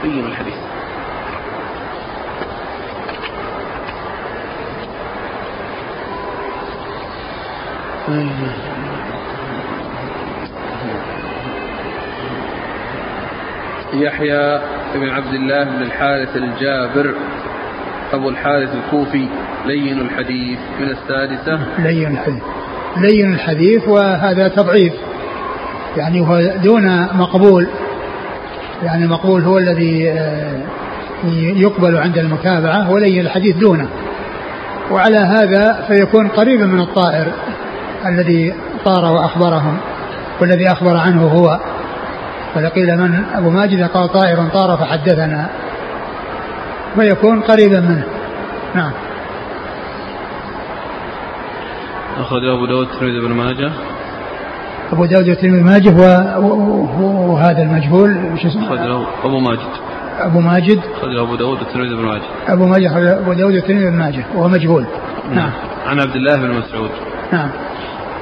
A: لين الحديث. يحيى بن عبد الله بن الحارث الجابر أبو الحارث الكوفي لين الحديث من السادسة.
B: لين الحديث. لين الحديث وهذا تضعيف. يعني هو دون مقبول. يعني المقبول هو الذي آه، يقبل عند المتابعة ولين الحديث دونه. وعلى هذا فيكون قريبا من الطائر الذي طار وأخبرهم والذي أخبر عنه هو. ولقيل من؟ أبو ماجد قال طائر طار فحدثنا. فيكون قريبا منه. نعم.
A: أخرجه أبو داود الترمذي بن ماجه.
B: أبو داود والترمذي بن ماجه وهذا المجهول.
A: شو اسمه؟ أخرجه أبو ماجد.
B: أبو ماجد.
A: أخرجه أبو داود والترمذي بن ماجه.
B: أبو ماجه أبو داود والترمذي بن ماجه وهو مجهول. نعم. نعم.
A: عن عبد الله بن مسعود.
B: نعم.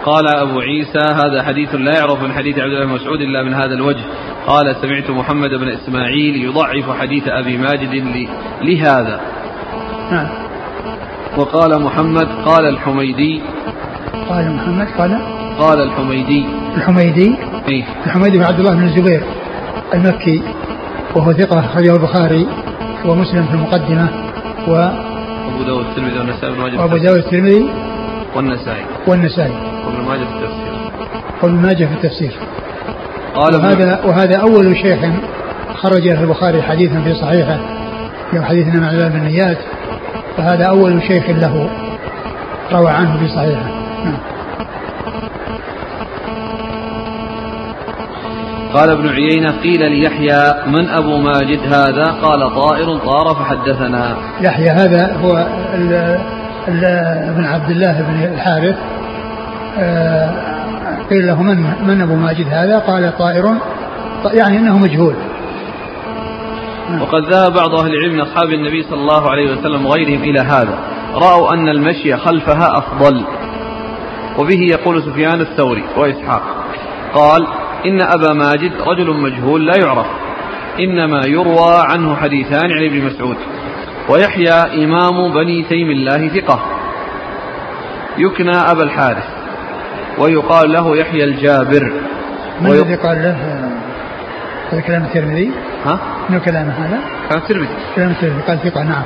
A: قال أبو عيسى هذا حديث لا يعرف من حديث عبد الله بن مسعود إلا من هذا الوجه. قال سمعت محمد بن إسماعيل يضعف حديث أبي ماجد لهذا.
B: نعم.
A: وقال محمد قال الحميدي.
B: قال محمد قال؟
A: قال الحميدي.
B: الحميدي؟
A: إيه؟
B: الحميدي بن عبد الله بن الزبير المكي وهو ثقة أخرجه البخاري ومسلم في المقدمة و
A: أبو داود الترمذي والنسائي بن ماجه.
B: وأبو داود الترمذي
A: والنسائي.
B: والنسائي.
A: وابن ماجه في التفسير.
B: وابن ماجه في التفسير.
A: قال
B: وهذا وهذا أول شيخ خرج له البخاري حديثا في صحيحه في حديثنا مع باب النيات فهذا أول شيخ له روى عنه في صحيحه. نعم.
A: قال ابن عيينة قيل ليحيى من أبو ماجد هذا؟ قال طائر طار فحدثنا.
B: يحيى هذا هو ال ال ابن عبد الله بن الحارث قيل له من من أبو ماجد هذا؟ قال طائر يعني إنه مجهول.
A: وقد ذهب بعض أهل العلم من أصحاب النبي صلى الله عليه وسلم وغيرهم إلى هذا. رأوا أن المشي خلفها أفضل. وبه يقول سفيان الثوري وإسحاق قال إن أبا ماجد رجل مجهول لا يعرف إنما يروى عنه حديثان عن ابن مسعود ويحيى إمام بني تيم الله ثقة. يكنى أبا الحارث. ويقال له يحيى الجابر.
B: من
A: وي-
B: الذي قال له هذا كلام الترمذي؟
A: ها؟
B: انه كلامه هذا؟
A: كان الترمذي.
B: كلام الترمذي قال ثقة نعم.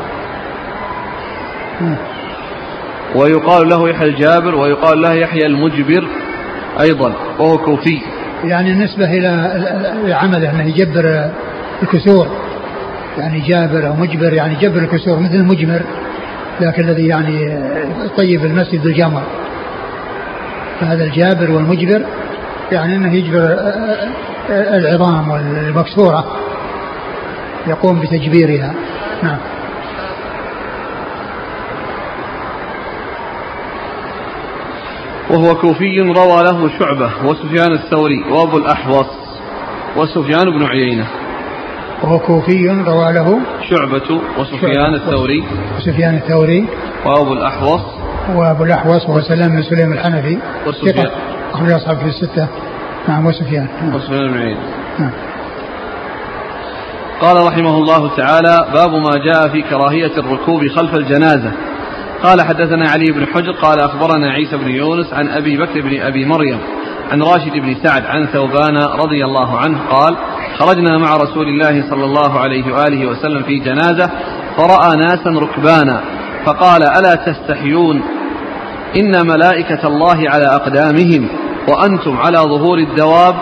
A: ويقال له يحيى الجابر ويقال له يحيى المجبر أيضا وهو كوفي.
B: يعني النسبة إلى إلى عمله أنه يجبر الكسور. يعني جابر أو مجبر يعني جبر الكسور مثل المجمر لكن الذي يعني طيب المسجد الجمر. فهذا الجابر والمجبر يعني أنه يجبر العظام والمكسورة يقوم بتجبيرها. نعم.
A: وهو كوفي روى له شعبة وسفيان الثوري وأبو الأحوص وسفيان بن عيينة.
B: وهو كوفي روى له
A: شعبة وسفيان الثوري
B: سفيان الثوري
A: وأبو الأحوص
B: وابو الأحوص وهو سلام بن سليم الحنفي.
A: وسفيان.
B: أخرج أصحاب في الستة. نعم وسفيان نعم.
A: وسفيان بن عيينة
B: نعم.
A: قال رحمه الله تعالى باب ما جاء في كراهية الركوب خلف الجنازة. قال حدثنا علي بن حجر قال أخبرنا عيسى بن يونس عن أبي بكر بن أبي مريم عن راشد بن سعد عن ثوبان رضي الله عنه قال خرجنا مع رسول الله صلى الله عليه وآله وسلم في جنازة فرأى ناسا ركبانا فقال ألا تستحيون؟ إن ملائكة الله على أقدامهم وأنتم على ظهور الدواب.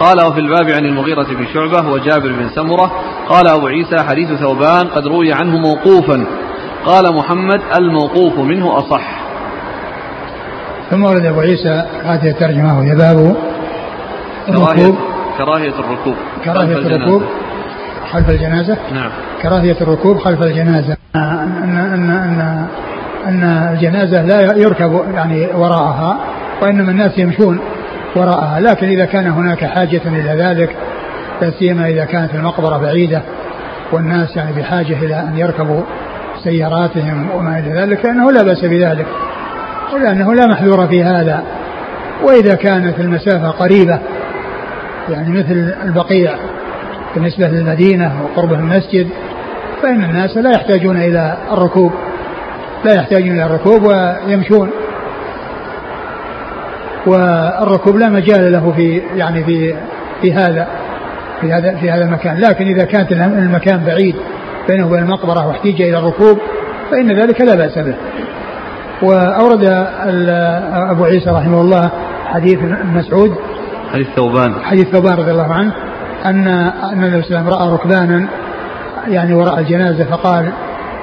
A: قال وفي الباب عن المغيرة بن شعبة وجابر بن سمرة. قال أبو عيسى حديث ثوبان قد روي عنه موقوفا. قال محمد الموقوف منه أصح.
B: ثم ورد أبو عيسى هذه الترجمه وهي باب
A: كراهية,
B: الركوب.
A: كراهية الركوب.
B: كراهية
A: خلف الجنازة.
B: الركوب خلف الجنازة.
A: نعم.
B: كراهية الركوب خلف الجنازة. أن أن أن أن, الجنازة لا يركب يعني وراءها وإنما الناس يمشون وراءها. لكن إذا كان هناك حاجة إلى ذلك لا سيما إذا كانت المقبرة بعيدة والناس يعني بحاجة إلى أن يركبوا سياراتهم وما إلى ذلك فإنه لا بأس بذلك. ولأنه لا محذور في هذا. وإذا كانت المسافة قريبة يعني مثل البقيع بالنسبة للمدينة وقرب المسجد فإن الناس لا يحتاجون إلى الركوب. لا يحتاجون إلى الركوب ويمشون. والركوب لا مجال له في يعني في في هذا في هذا في هذا المكان. لكن إذا كانت المكان بعيد بينه وبين المقبرة واحتيج إلى الركوب فإن ذلك لا بأس به. وأورد أبو عيسى رحمه الله حديث مسعود.
A: حديث ثوبان.
B: حديث ثوبان رضي الله عنه أن أن النبي صلى الله عليه وسلم رأى ركبانا يعني وراء الجنازة فقال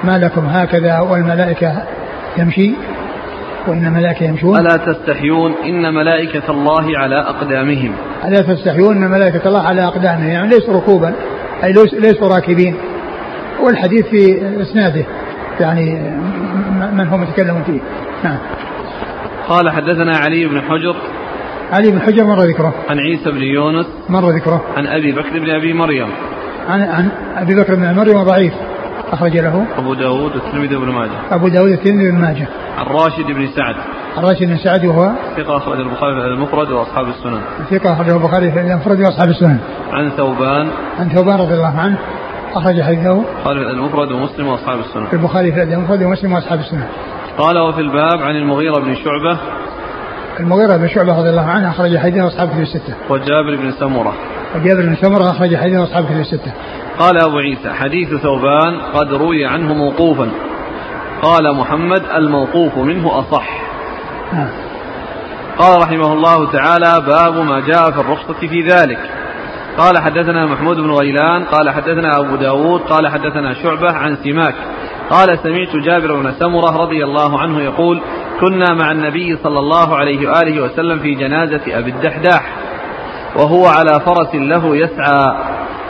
B: ما لكم هكذا والملائكة تمشي وإن الملائكة يمشون.
A: ألا تستحيون إن ملائكة الله على أقدامهم.
B: ألا تستحيون إن ملائكة الله على أقدامهم. يعني ليسوا ركوبا ليس- ليسوا راكبين. والحديث في إسناده. يعني من هم يتكلمون فيه؟ نعم.
A: قال حدثنا علي بن حجر.
B: علي بن حجر مر ذكره.
A: عن عيسى بن يونس.
B: مر ذكره.
A: عن أبي بكر بن أبي مريم.
B: عن عن أبي بكر بن مريم ضعيف. أخرج له
A: أبو داود والترمذي بن ماجه.
B: أبو داود الترمذي بن ماجه.
A: عن راشد بن سعد.
B: الراشد بن سعد وهو
A: ثقة أخرج البخاري في المفرد وأصحاب السنن.
B: ثقة أخرجه البخاري في المفرد وأصحاب السنن.
A: عن ثوبان.
B: عن ثوبان رضي الله عنه. أخرج حديثه
A: قال في المفرد ومسلم وأصحاب السنن.
B: في البخاري في المفرد ومسلم وأصحاب السنن.
A: قال وفي الباب عن المغيرة بن شعبة.
B: المغيرة بن شعبة رضي الله عنه أخرج حديثه أصحاب كتب الستة.
A: وجابر بن سمرة.
B: وجابر بن سمرة أخرج حديث أصحاب كتب الستة.
A: قال أبو عيسى حديث ثوبان قد روي عنه موقوفا. قال محمد الموقوف منه أصح.
B: نعم
A: قال رحمه الله تعالى باب ما جاء في الرخصة في ذلك. قال حدثنا محمود بن غيلان قال حدثنا أبو داود قال حدثنا شعبة عن سماك. قال سمعت جابر بن سمرة رضي الله عنه يقول كنا مع النبي صلى الله عليه وآله وسلم في جنازة أبي الدحداح. وهو على فرس له يسعى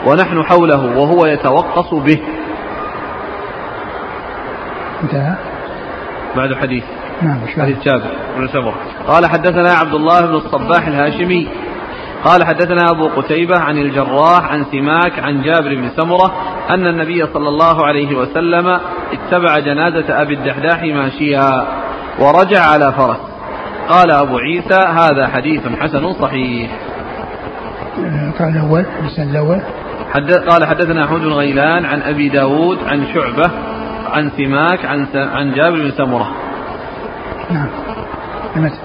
A: ونحن حوله وهو يتوقص به.
B: انتهى؟
A: بعد حديث.
B: نعم
A: حديث جابر بن قال حدثنا عبد الله بن الصباح الهاشمي. قال حدثنا أبو قتيبة عن الجراح عن سماك عن جابر بن سمرة أن النبي صلى الله عليه وسلم اتبع جنازة أبي الدحداح ماشيا ورجع على فرس. قال أبو عيسى هذا حديث حسن صحيح.
B: قال الأول الإسناد الأول.
A: حدث قال حدثنا أحمد بن غيلان عن أبي داود عن شعبة عن سماك عن عن جابر بن سمرة.
B: نعم. المتن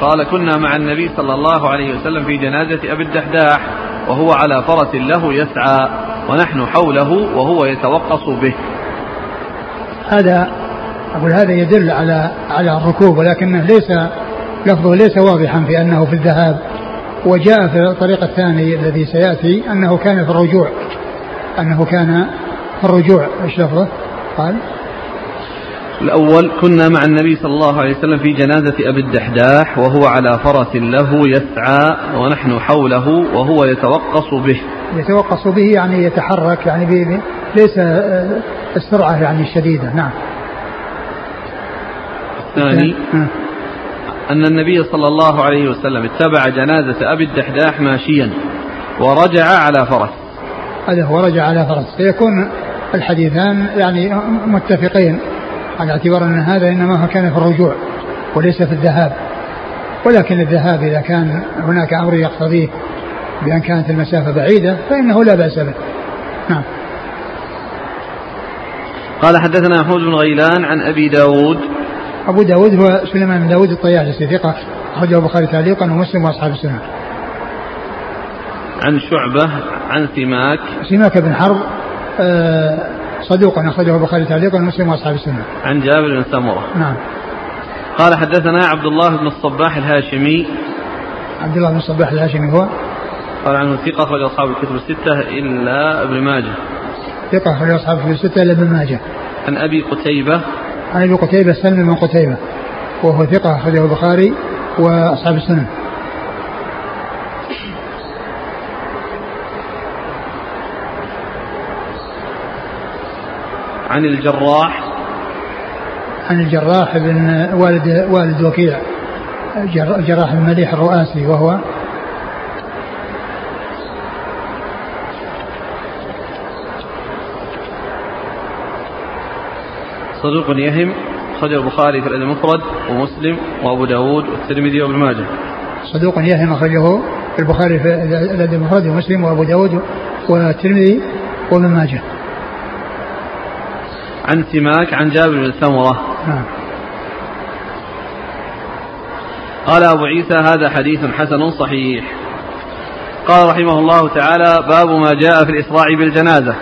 A: قال كنا مع النبي صلى الله عليه وسلم في جنازة أبي الدحداح وهو على فرس له يسعى ونحن حوله وهو يتوقص به.
B: هذا أقول هذا يدل على على الركوب ولكنه ليس لفظه ليس واضحا في أنه في الذهاب. وجاء في الطريق الثاني الذي سيأتي أنه كان في الرجوع أنه كان في الرجوع إيش لفظه؟ قال
A: الأول كنا مع النبي صلى الله عليه وسلم في جنازة أبي الدحداح وهو على فرس له يسعى ونحن حوله وهو يتوقص به
B: يتوقص به يعني يتحرك يعني ليس آه، السرعة يعني الشديدة نعم
A: الثاني
B: نعم.
A: أن النبي صلى الله عليه وسلم اتبع جنازة أبي الدحداح ماشيا ورجع على فرس.
B: هذا هو رجع على فرس. فيكون الحديثان يعني متفقين على اعتبار أن هذا إنما هو كان في الرجوع وليس في الذهاب. ولكن الذهاب إذا كان هناك أمر يقتضيه بأن كانت المسافة بعيدة فإنه لا بأس به. نعم.
A: قال حدثنا محمود بن غيلان عن أبي داود
B: أبو داود هو سليمان بن داود الطيالسي ثقة أخرجه البخاري تعليقا ومسلم وأصحاب السنة.
A: عن شعبة عن سماك.
B: سماك بن حرب آه صدوق أخرجه البخاري تعليقا ومسلم وأصحاب السنة.
A: عن جابر بن سمرة.
B: نعم.
A: قال حدثنا عبد الله بن الصباح الهاشمي.
B: عبد الله بن الصباح الهاشمي هو؟
A: قال عنه ثقة أخرج أصحاب الكتب الستة إلا ابن ماجه.
B: ثقة أخرج أصحاب الكتب الستة إلا ابن ماجه.
A: عن أبي قتيبة.
B: عن أبي قتيبة سلم بن قتيبة وهو ثقة أخرجه البخاري وأصحاب السنن.
A: عن الجراح.
B: عن الجراح بن والد والد وكيع الجراح بن مليح الرؤاسي وهو
A: صدوق يهم أخرجه البخاري في الأدب المفرد ومسلم وأبو داود والترمذي وابن ماجه.
B: صدوق يهم أخرجه البخاري في الأدب المفرد ومسلم وأبو داود والترمذي وابن ماجه.
A: عن سماك عن جابر بن سمرة.
B: نعم.
A: قال أبو عيسى هذا حديث حسن صحيح. قال رحمه الله تعالى باب ما جاء في الإسراع بالجنازة.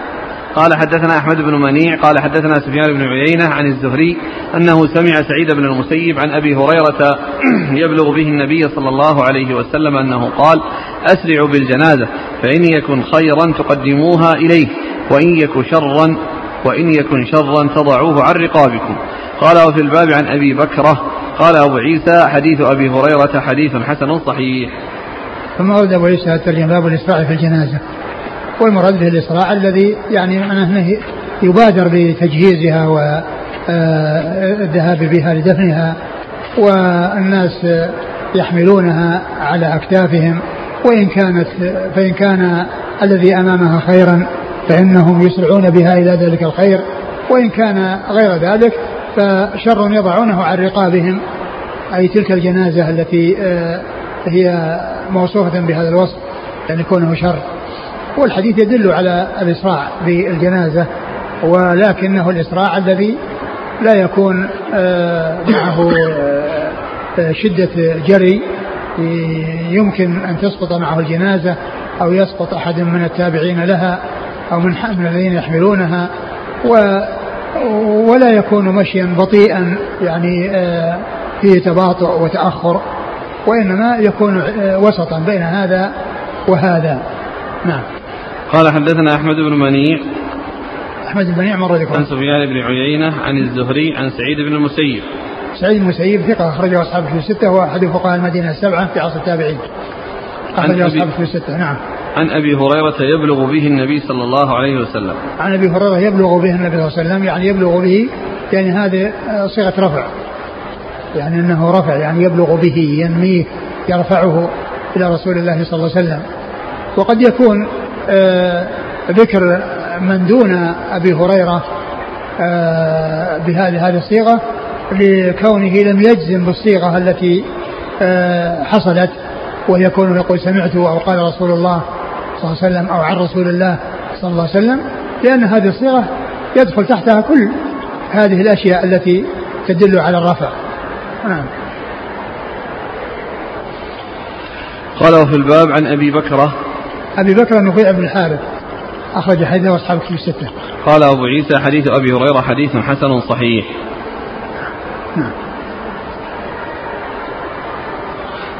A: قال حدثنا أحمد بن منيع قال حدثنا سفيان بن عيينة عن الزهري أنه سمع سعيد بن المسيب عن أبي هريرة يبلغ به النبي صلى الله عليه وسلم أنه قال أسرعوا بالجنازة فإن يكن خيرا تقدموها إليه وإن يك شرا وإن يكن شرا تضعوه عن رقابكم. قال وفي الباب عن أبي بكرة قال أبو عيسى حديث أبي هريرة حديث حسن صحيح.
B: ثم ورد أبو عيسى الترجمة باب الإسراع في الجنازة. والمراد به الإسراع الذي يعني أنه يبادر بتجهيزها والذهاب بها لدفنها والناس يحملونها على أكتافهم وإن كانت فإن كان الذي أمامها خيرا فإنهم يسرعون بها إلى ذلك الخير وإن كان غير ذلك فشر يضعونه عن رقابهم. أي تلك الجنازة التي آه، هي موصوفة بهذا الوصف يعني كونه شر. والحديث يدل على الإسراع بالجنازة ولكنه الإسراع الذي لا يكون آه، معه آه، شدة جري. يمكن أن تسقط معه الجنازة أو يسقط أحد من التابعين لها أو من من الذين يحملونها و ولا يكون مشيا بطيئا يعني آه، فيه تباطؤ وتأخر وإنما يكون وسطا بين هذا وهذا. نعم.
A: قال حدثنا أحمد بن منيع
B: أحمد بن منيع مر
A: عن سفيان بن عيينة عن الزهري عن سعيد بن المسيب
B: سعيد بن المسيب ثقة أخرجه أصحاب في الستة هو أحد فقهاء المدينة السبعة في عصر التابعين أخرجه أصحاب في الستة نعم
A: عن أبي هريرة يبلغ به النبي صلى الله عليه وسلم.
B: عن أبي هريرة يبلغ به النبي صلى الله عليه وسلم يعني يبلغ به يعني هذه صيغة رفع. يعني أنه رفع يعني يبلغ به ينميه يرفعه إلى رسول الله صلى الله عليه وسلم. وقد يكون آه ذكر من دون أبي هريرة آه بهذه هذه الصيغة لكونه لم يجزم بالصيغة التي آه حصلت ويكون يقول سمعته أو قال رسول الله صلى الله عليه وسلم أو عن رسول الله صلى الله عليه وسلم لأن هذه الصيغة يدخل تحتها كل هذه الأشياء التي تدل على الرفع. نعم.
A: قال وفي الباب عن أبي بكرة
B: أبي بكر النفيع بن الحارث أخرج حديثه أصحاب في الستة.
A: قال أبو عيسى حديث أبي هريرة حديث حسن صحيح. نعم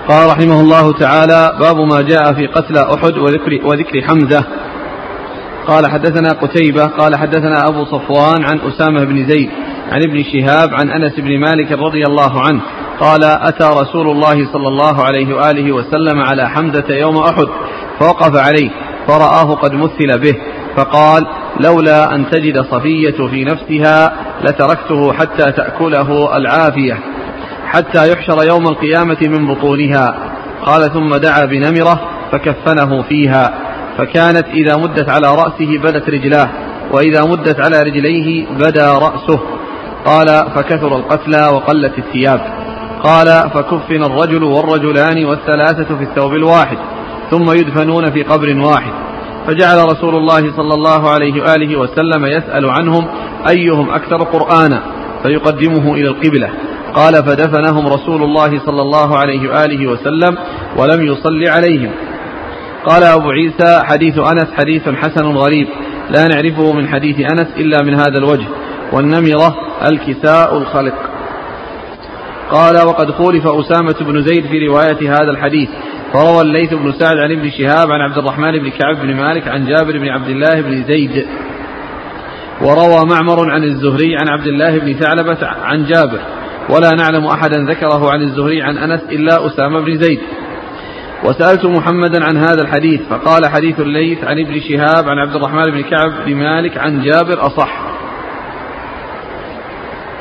A: قال رحمه الله تعالى باب ما جاء في قتلى أحد وذكر, وذكر حمزة. قال حدثنا قتيبة قال حدثنا أبو صفوان عن أسامة بن زيد عن ابن شهاب عن أنس بن مالك رضي الله عنه. قال أتى رسول الله صلى الله عليه وآله وسلم على حمزة يوم أحد فوقف عليه فرآه قد مثل به فقال لولا أن تجد صفية في نفسها لتركته حتى تأكله العافية حتى يحشر يوم القيامة من بطونها. قال ثم دعا بنمرة فكفنه فيها فكانت إذا مدت على رأسه بدت رجلاه وإذا مدت على رجليه بدا رأسه. قال فكثر القتلى وقلت الثياب. قال فكفن الرجل والرجلان والثلاثة في الثوب الواحد ثم يدفنون في قبر واحد. فجعل رسول الله صلى الله عليه وآله وسلم يسأل عنهم أيهم أكثر قرآنا فيقدمه إلى القبلة. قال فدفنهم رسول الله صلى الله عليه وآله وسلم ولم يصل عليهم. قال أبو عيسى حديث أنس حديث حسن غريب لا نعرفه من حديث أنس إلا من هذا الوجه والنمرة الكساء الخلق. قال وقد خولف أسامة بن زيد في رواية هذا الحديث فروى الليث بن سعد عن ابن شهاب عن عبد الرحمن بن كعب بن مالك عن جابر بن عبد الله بن زيد وروى معمر عن الزهري عن عبد الله بن ثعلبة عن جابر ولا نعلم أحدا ذكره عن الزهري عن أنس إلا أسامة بن زيد. وسألت محمدا عن هذا الحديث فقال حديث الليث عن ابن شهاب عن عبد الرحمن بن كعب بن مالك عن جابر أصح.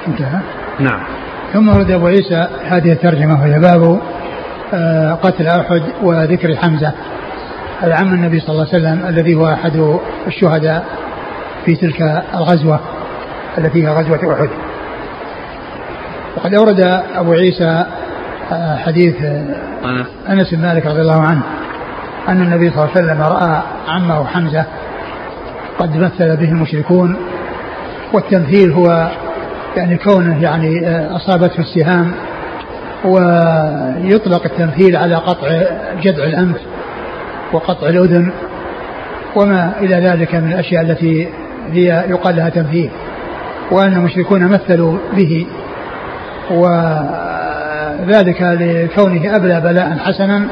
B: انتهى؟
A: نعم.
B: ثم ورد أبو عيسى هذه الترجمة وهي باب آه، قتل أحد وذكر حمزة العم النبي صلى الله عليه وسلم الذي هو أحد الشهداء في تلك الغزوة التي هي غزوة أحد. وقد أورد أبو عيسى آه، حديث آه، أنس بن مالك رضي الله عنه أن النبي صلى الله عليه وسلم رأى عمه حمزة قد مثل به المشركون والتمثيل هو يعني كونه يعني آه، أصابته السهام ويطلق التمثيل على قطع جذع الأنف وقطع الأذن وما إلى ذلك من الأشياء التي هي يقال لها تمثيل وأن المشركون مثلوا به. وذلك لكونه أبلى بلاء حسنا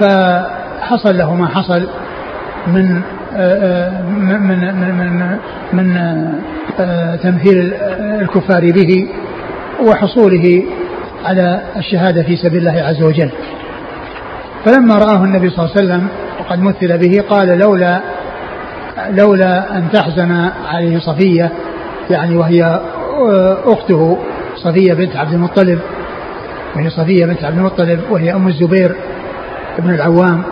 B: فحصل له ما حصل من من من من, من تمثيل الكفار به وحصوله على الشهادة في سبيل الله عز وجل. فلما رآه النبي صلى الله عليه وسلم وقد مثل به قال لولا لولا أن تحزن عليه صفية يعني وهي أخته صفية بنت عبد المطلب وهي صفية بنت عبد المطلب وهي أم الزبير بن العوام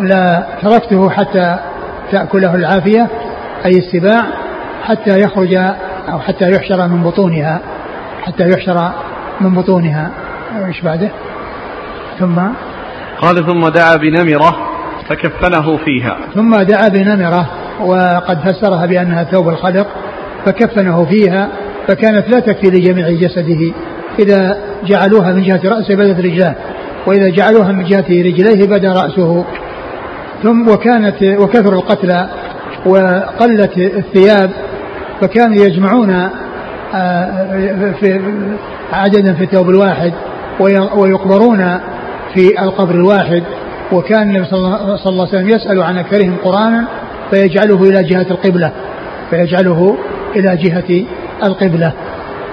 B: لا تركته حتى تأكله العافية أي السباع حتى يخرج أو حتى يحشر من بطونها حتى يحشر من بطونها. إيش بعده؟ ثم؟
A: قال ثم دعا بنمرة فكفنه فيها.
B: ثم دعا بنمرة وقد فسرها بأنها ثوب الخلق فكفنه فيها فكانت لا تكفي لجميع جسده. إذا جعلوها من جهة رأسه بدت رجلاه وإذا جعلوها من جهة رجليه بدا رأسه. ثم وكانت وكثر القتلى وقلت الثياب فكانوا يجمعون آه، في عددا في الثوب الواحد ويقبرون في القبر الواحد. وكان النبي صلى الله عليه وسلم يسأل عن أكثرهم قرآنا فيجعله إلى جهة القبلة فيجعله إلى جهة القبلة.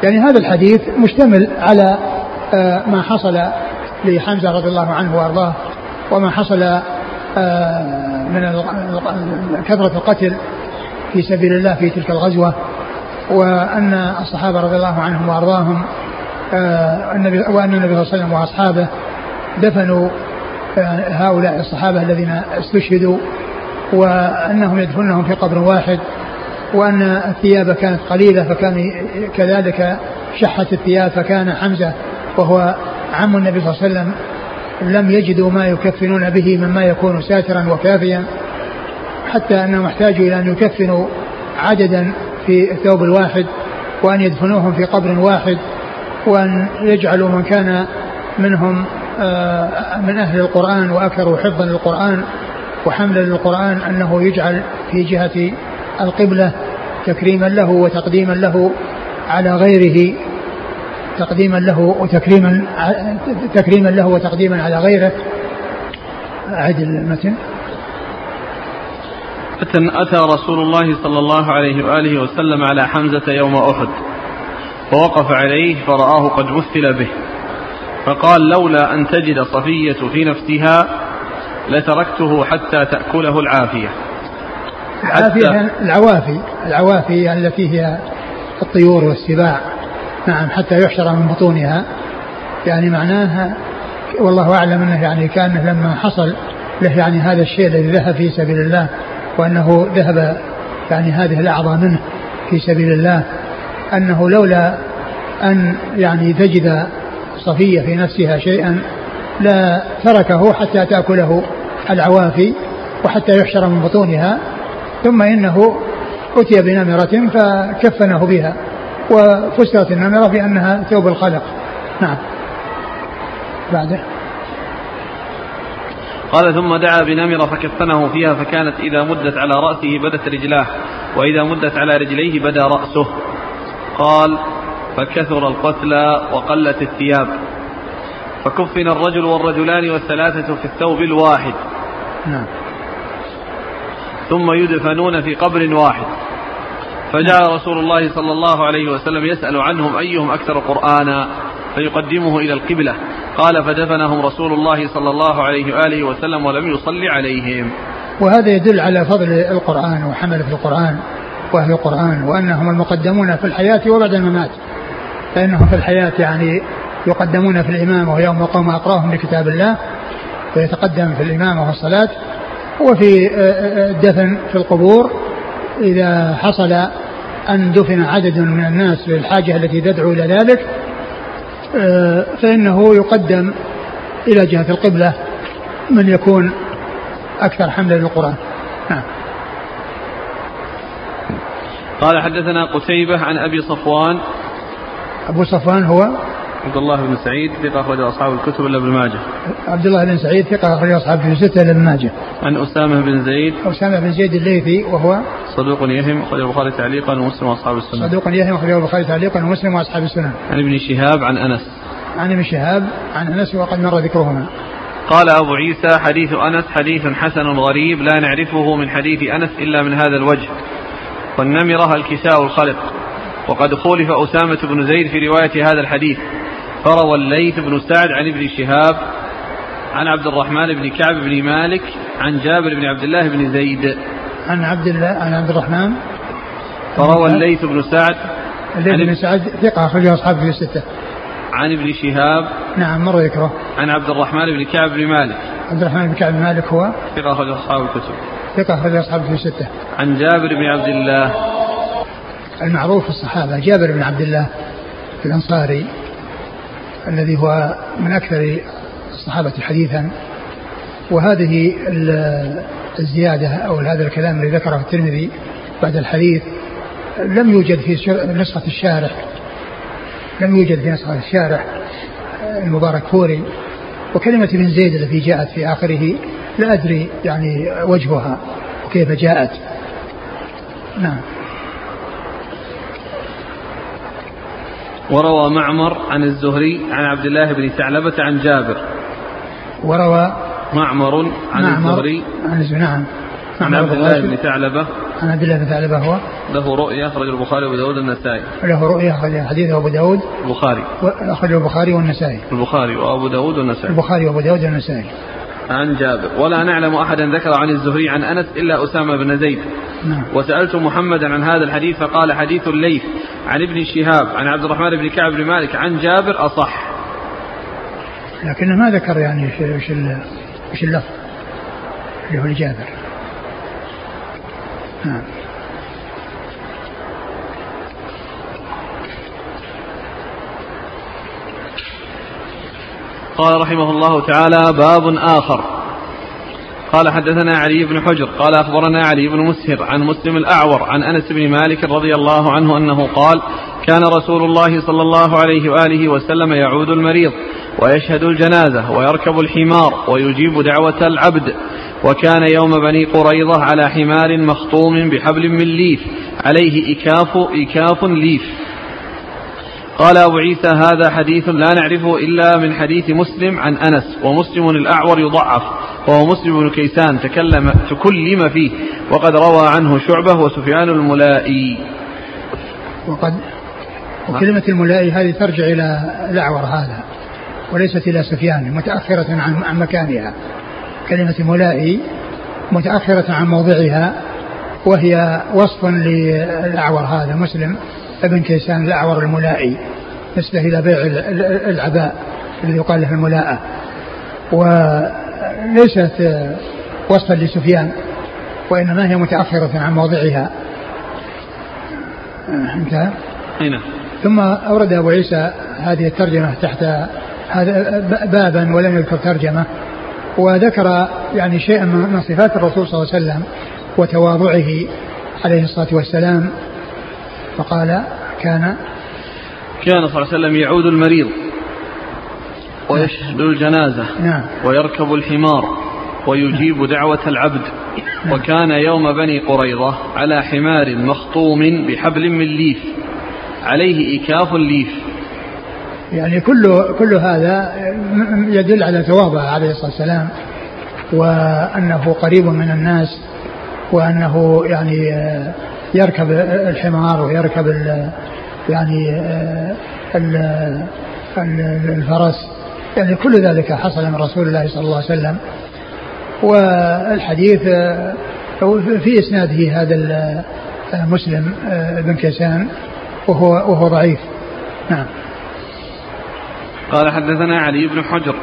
B: يعني هذا الحديث مشتمل على آه، ما حصل لحمزة رضي الله عنه وأرضاه وما حصل من كثرة القتل في سبيل الله في تلك الغزوة وأن الصحابة رضي الله عنهم وأرضاهم آه، وأن النبي صلى الله عليه وسلم وأصحابه دفنوا هؤلاء الصحابة الذين استشهدوا وأنهم يدفنهم في قبر واحد وأن الثياب كانت قليلة فكان كذلك شحت الثياب فكان حمزة وهو عم النبي صلى الله عليه وسلم لم يجدوا ما يكفنون به مما يكون ساترا وكافيا حتى أنهم احتاجوا إلى أن يكفنوا عددا في الثوب الواحد وأن يدفنوهم في قبر واحد وأن يجعلوا من كان منهم آه، من أهل القرآن وأكثروا حفظا للقرآن وحملا للقرآن أنه يجعل في جهة القبلة تكريما له وتقديما له على غيره تقديما له وتكريما تكريما له وتقديما على غيره. أعد المتن
A: أتى رسول الله صلى الله عليه وآله وسلم على حمزة يوم أحد فوقف عليه فرآه قد مثل به فقال لولا أن تجد صفية في نفسها لتركته حتى تأكله العافية.
B: العافية العوافي العوافي التي هي الطيور والسباع. نعم حتى يحشر من بطونها. يعني معناها والله أعلم أنه يعني كان لما حصل له يعني هذا الشيء الذي ذهب في سبيل الله وأنه ذهب يعني هذه الأعضاء منه في سبيل الله أنه لولا أن يعني تجد صفية في نفسها شيئا لا تركه حتى تأكله العوافي وحتى يحشر من بطونها ثم إنه أتي بنمرة فكفنه بها. وفسرت النمرة بأنها ثوب الخلق. نعم. بعده.
A: قال ثم دعا بنمرة فكفنه فيها فكانت إذا مدت على رأسه بدت رجلاه وإذا مدت على رجليه بدا رأسه. قال فكثر القتلى وقلت الثياب. فكفن الرجل والرجلان والثلاثة في الثوب الواحد. نعم. ثم يدفنون في قبر واحد. فجاء رسول الله صلى الله عليه وسلم يسأل عنهم أيهم أكثر قرآنا فيقدمه إلى القبلة. قال فدفنهم رسول الله صلى الله عليه وآله وسلم ولم يصلي عليهم.
B: وهذا يدل على فضل القرآن وحملة القرآن وأهل القرآن وأنهم المقدمون في الحياة وبعد الممات. فإنهم في الحياة يعني يقدمون في الإمامة ويوم يقوم أقراهم لكتاب الله ويتقدم في الإمامة والصلاة وفي الدفن في القبور إذا حصل أن دفن عدد من الناس للحاجة التي تدعو إلى ذلك فإنه يقدم إلى جهة القبلة من يكون أكثر حملا للقرآن. نعم.
A: قال حدثنا قتيبة عن أبي صفوان.
B: أبو صفوان هو
A: عبد الله بن سعيد ثقة أخرج أصحاب الكتب إلا ابن ماجه.
B: عبد الله بن سعيد ثقة أخرج أصحاب الكتب الستة إلا ابن ماجه.
A: عن أسامة بن زيد.
B: أسامة بن زيد الليثي وهو
A: صدوق يهم أخرج البخاري تعليقا ومسلم وأصحاب السنن.
B: صدوق يهم أخرج البخاري تعليقا ومسلم وأصحاب السنن.
A: عن ابن شهاب عن أنس.
B: عن ابن شهاب عن أنس وقد مر ذكرهما.
A: قال أبو عيسى حديث أنس حديث حسن غريب لا نعرفه من حديث أنس إلا من هذا الوجه والنمرة الكساء الخلق وقد خولف أسامة بن زيد في رواية هذا الحديث فروى الليث بن سعد عن ابن شهاب عن عبد الرحمن بن كعب بن مالك عن جابر بن عبد الله بن زيد.
B: عن عبد الله عن عبد الرحمن.
A: فروى الليث بن سعد
B: الليث بن سعد ثقة أخرجه أصحابه في الستة.
A: عن ابن شهاب.
B: نعم مر ذكره
A: عن عبد الرحمن بن كعب بن مالك.
B: عبد الرحمن بن كعب بن مالك هو؟
A: ثقة أخرج أصحاب الكتب.
B: ثقة أخرج أصحابه في الستة.
A: عن جابر بن عبد الله.
B: المعروف في الصحابة جابر بن عبد الله الأنصاري. الذي هو من أكثر الصحابة حديثا. وهذه الزيادة أو هذا الكلام الذي ذكره الترمذي بعد الحديث لم يوجد في نسخة الشارح. لم يوجد في نسخة الشارح المبارك فوري. وكلمة ابن زيد التي جاءت في آخره لا أدري يعني وجهها وكيف جاءت. نعم.
A: وروى معمر عن الزهري عن عبد الله بن ثعلبة عن جابر.
B: وروى
A: معمر عن
B: معمر
A: الزهري
B: عن نعم.
A: عن عبد الله بن ثعلبة.
B: عن عبد الله بن ثعلبة هو.
A: له رؤيا أخرج البخاري وأبو داود النسائي
B: له رؤيا أخرج حديثه أبو داود.
A: البخاري.
B: أخرجه البخاري والنسائي.
A: البخاري وأبو داود والنسائي.
B: البخاري وأبو داود والنسائي.
A: عن جابر. ولا نعلم أحدا ذكر عن الزهري عن أنس إلا أسامة بن زيد.
B: نعم.
A: وسألت محمدا عن هذا الحديث فقال حديث الليث عن ابن شهاب عن عبد الرحمن بن كعب بن مالك عن جابر أصح.
B: لكنه ما ذكر يعني إيش إيش اللفظ اللي هو لجابر. نعم.
A: قال رحمه الله تعالى باب آخر. قال حدثنا علي بن حجر قال أخبرنا علي بن مسهر عن مسلم الأعور عن أنس بن مالك رضي الله عنه أنه قال كان رسول الله صلى الله عليه وآله وسلم يعود المريض ويشهد الجنازة ويركب الحمار ويجيب دعوة العبد وكان يوم بني قريظة على حمار مخطوم بحبل من ليف عليه إكاف إكاف ليف. قال أبو عيسى هذا حديث لا نعرفه إلا من حديث مسلم عن أنس ومسلم الأعور يضعف وهو مسلم بن كيسان تكلم تكلم فيه وقد روى عنه شعبة وسفيان الملائي.
B: وقد وكلمة الملائي هذه ترجع إلى الأعور هذا وليست إلى سفيان متأخرة عن مكانها. كلمة ملائي متأخرة عن موضعها وهي وصف للأعور هذا مسلم. ابن كيسان الأعور الملائي. نسبة إلى بيع العباء الذي يقال له الملاءة وليست وصفا لسفيان وإنما هي متأخرة عن موضعها. انتهى؟
A: هنا
B: ثم أورد أبو عيسى هذه الترجمة تحت هذا بابا ولم يذكر ترجمة. وذكر يعني شيئا من صفات الرسول صلى الله عليه وسلم وتواضعه عليه الصلاة والسلام. فقال كان
A: كان صلى الله عليه وسلم يعود المريض ويشهد الجنازة
B: نعم.
A: ويركب الحمار ويجيب دعوة العبد. وكان يوم بني قريظة على حمار مخطوم بحبل من ليف. عليه إكاف ليف
B: يعني كل كل هذا يدل على تواضع عليه الصلاة والسلام وأنه قريب من الناس وأنه يعني يركب الحمار ويركب ال يعني ال الفرس. يعني كل ذلك حصل من رسول الله صلى الله عليه وسلم. والحديث في إسناده هذا مسلم بن كيسان وهو وهو ضعيف. نعم.
A: قال حدثنا علي بن حجر.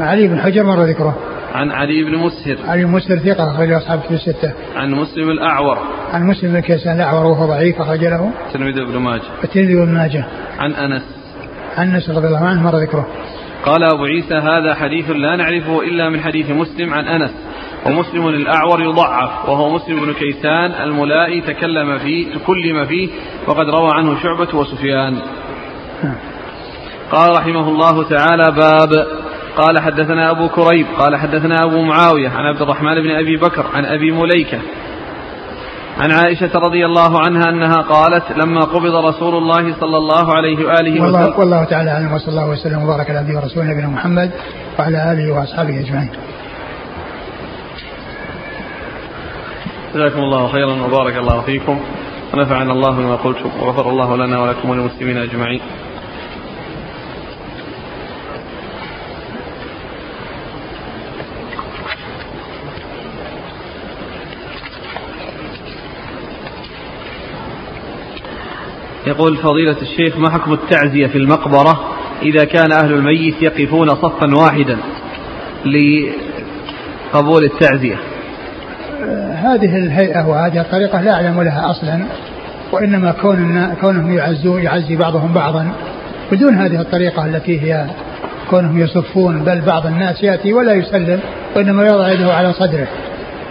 B: علي بن حجر مر ذكره.
A: عن علي بن مسهر.
B: علي بن مسهر ثقة أخرج أصحاب في الستة.
A: عن مسلم الأعور.
B: عن مسلم بن كيسان الأعور وهو ضعيف أخرج له.
A: الترمذي بن ماجه.
B: الترمذي بن ماجه.
A: عن أنس.
B: عن أنس رضي الله عنه مر ذكره.
A: قال أبو عيسى هذا حديث لا نعرفه إلا من حديث مسلم عن أنس. ومسلم الأعور يضعف. وهو مسلم بن كيسان الملائي تكلم فيه تكلم فيه. وقد روى عنه شعبة وسفيان. قال رحمه الله تعالى باب قال حدثنا أبو كريب قال حدثنا أبو معاوية عن عبد الرحمن بن أبي بكر عن أبي مليكة عن عائشة رضي الله عنها أنها قالت لما قبض رسول الله صلى الله عليه وآله
B: والله,
A: وسلم
B: والله تعالى أعلم وصلى الله وسلم وبارك على عبده ورسوله نبينا محمد وعلى آله وأصحابه أجمعين.
A: جزاكم الله خيرا وبارك الله فيكم. ونفعنا الله بما قلتم وغفر الله لنا ولكم وللمسلمين أجمعين. يقول فضيلة الشيخ ما حكم التعزية في المقبرة إذا كان أهل الميت يقفون صفا واحدا لقبول التعزية؟
B: هذه الهيئة وهذه الطريقة لا أعلم لها أصلا وإنما كون كونهم يعزون يعزي بعضهم بعضا. بدون هذه الطريقة التي هي كونهم يصفون بل بعض الناس يأتي ولا يسلم وإنما يضع يده على صدره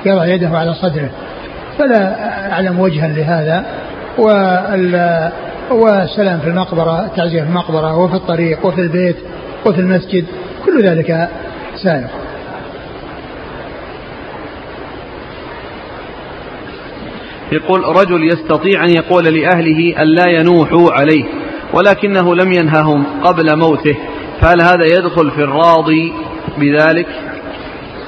B: يضع يده على صدره. فلا أعلم وجها لهذا. والسلام في المقبرة التعزية في المقبرة وفي الطريق وفي البيت وفي المسجد كل ذلك سائق
A: يقول رجل يستطيع أن يقول لأهله أن لا ينوحوا عليه ولكنه لم ينههم قبل موته فهل هذا يدخل في الراضي بذلك؟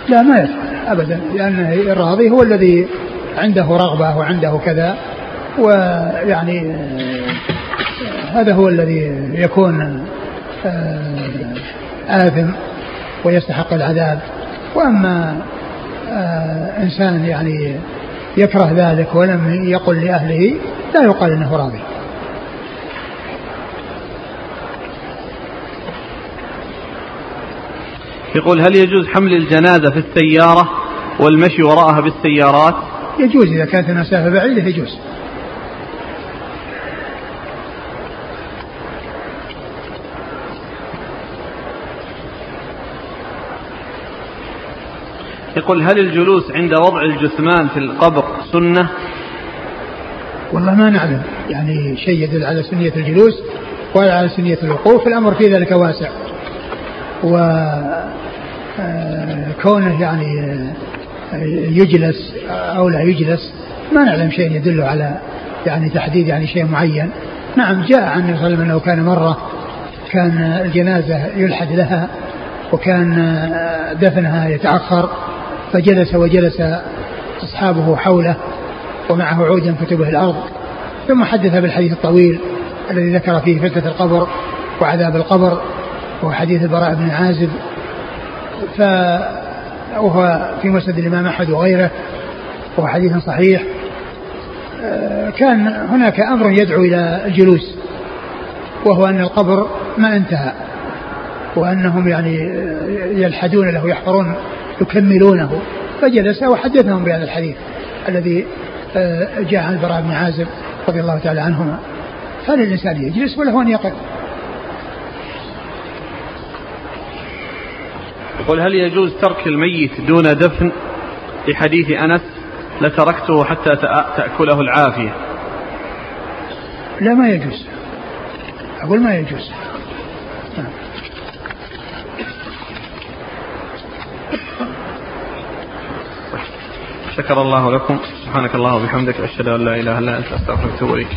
B: لا ما يدخل أبدا لأن الراضي هو الذي عنده رغبة وعنده كذا. ويعني آه، هذا هو الذي يكون آه، آثم ويستحق العذاب. وأما آه، إنسان يعني يكره ذلك ولم يقل لأهله لا يقال أنه راضي.
A: يقول هل يجوز حمل الجنازة في السيارة والمشي وراءها بالسيارات؟
B: يجوز إذا كانت المسافة بعيدة يجوز.
A: يقول هل الجلوس عند وضع الجثمان في القبر سنة؟
B: والله ما نعلم. يعني شيء يدل على سنية الجلوس ولا على سنية الوقوف الأمر في ذلك واسع. و آه، كونه يعني آه، يجلس أو لا يجلس ما نعلم شيء يدل على يعني تحديد يعني شيء معين. نعم جاء عن النبي صلى الله عليه وسلم أنه كان مرة كان الجنازة يلحد لها وكان آه، دفنها يتأخر. فجلس وجلس أصحابه حوله ومعه عود ينكت به الأرض ثم حدث بالحديث الطويل الذي ذكر فيه فتنة القبر وعذاب القبر وهو حديث البراء بن عازب ف وهو في مسند الإمام أحمد وغيره وهو حديث صحيح. كان هناك أمر يدعو إلى الجلوس وهو أن القبر ما انتهى وأنهم يعني يلحدون له يحفرون يكملونه. فجلس وحدثهم بهذا الحديث الذي آه، جاء عن البراء بن عازب رضي الله تعالى عنهما. فللإنسان يجلس وله أن يقف.
A: يقول هل يجوز ترك الميت دون دفن؟ لحديث أنس لتركته حتى تأكله العافية.
B: لا ما يجوز. أقول ما يجوز.
A: شكر الله لكم. سبحانك الله وبحمدك أشهد أن لا إله إلا أنت أستغفرك وأتوب إليك.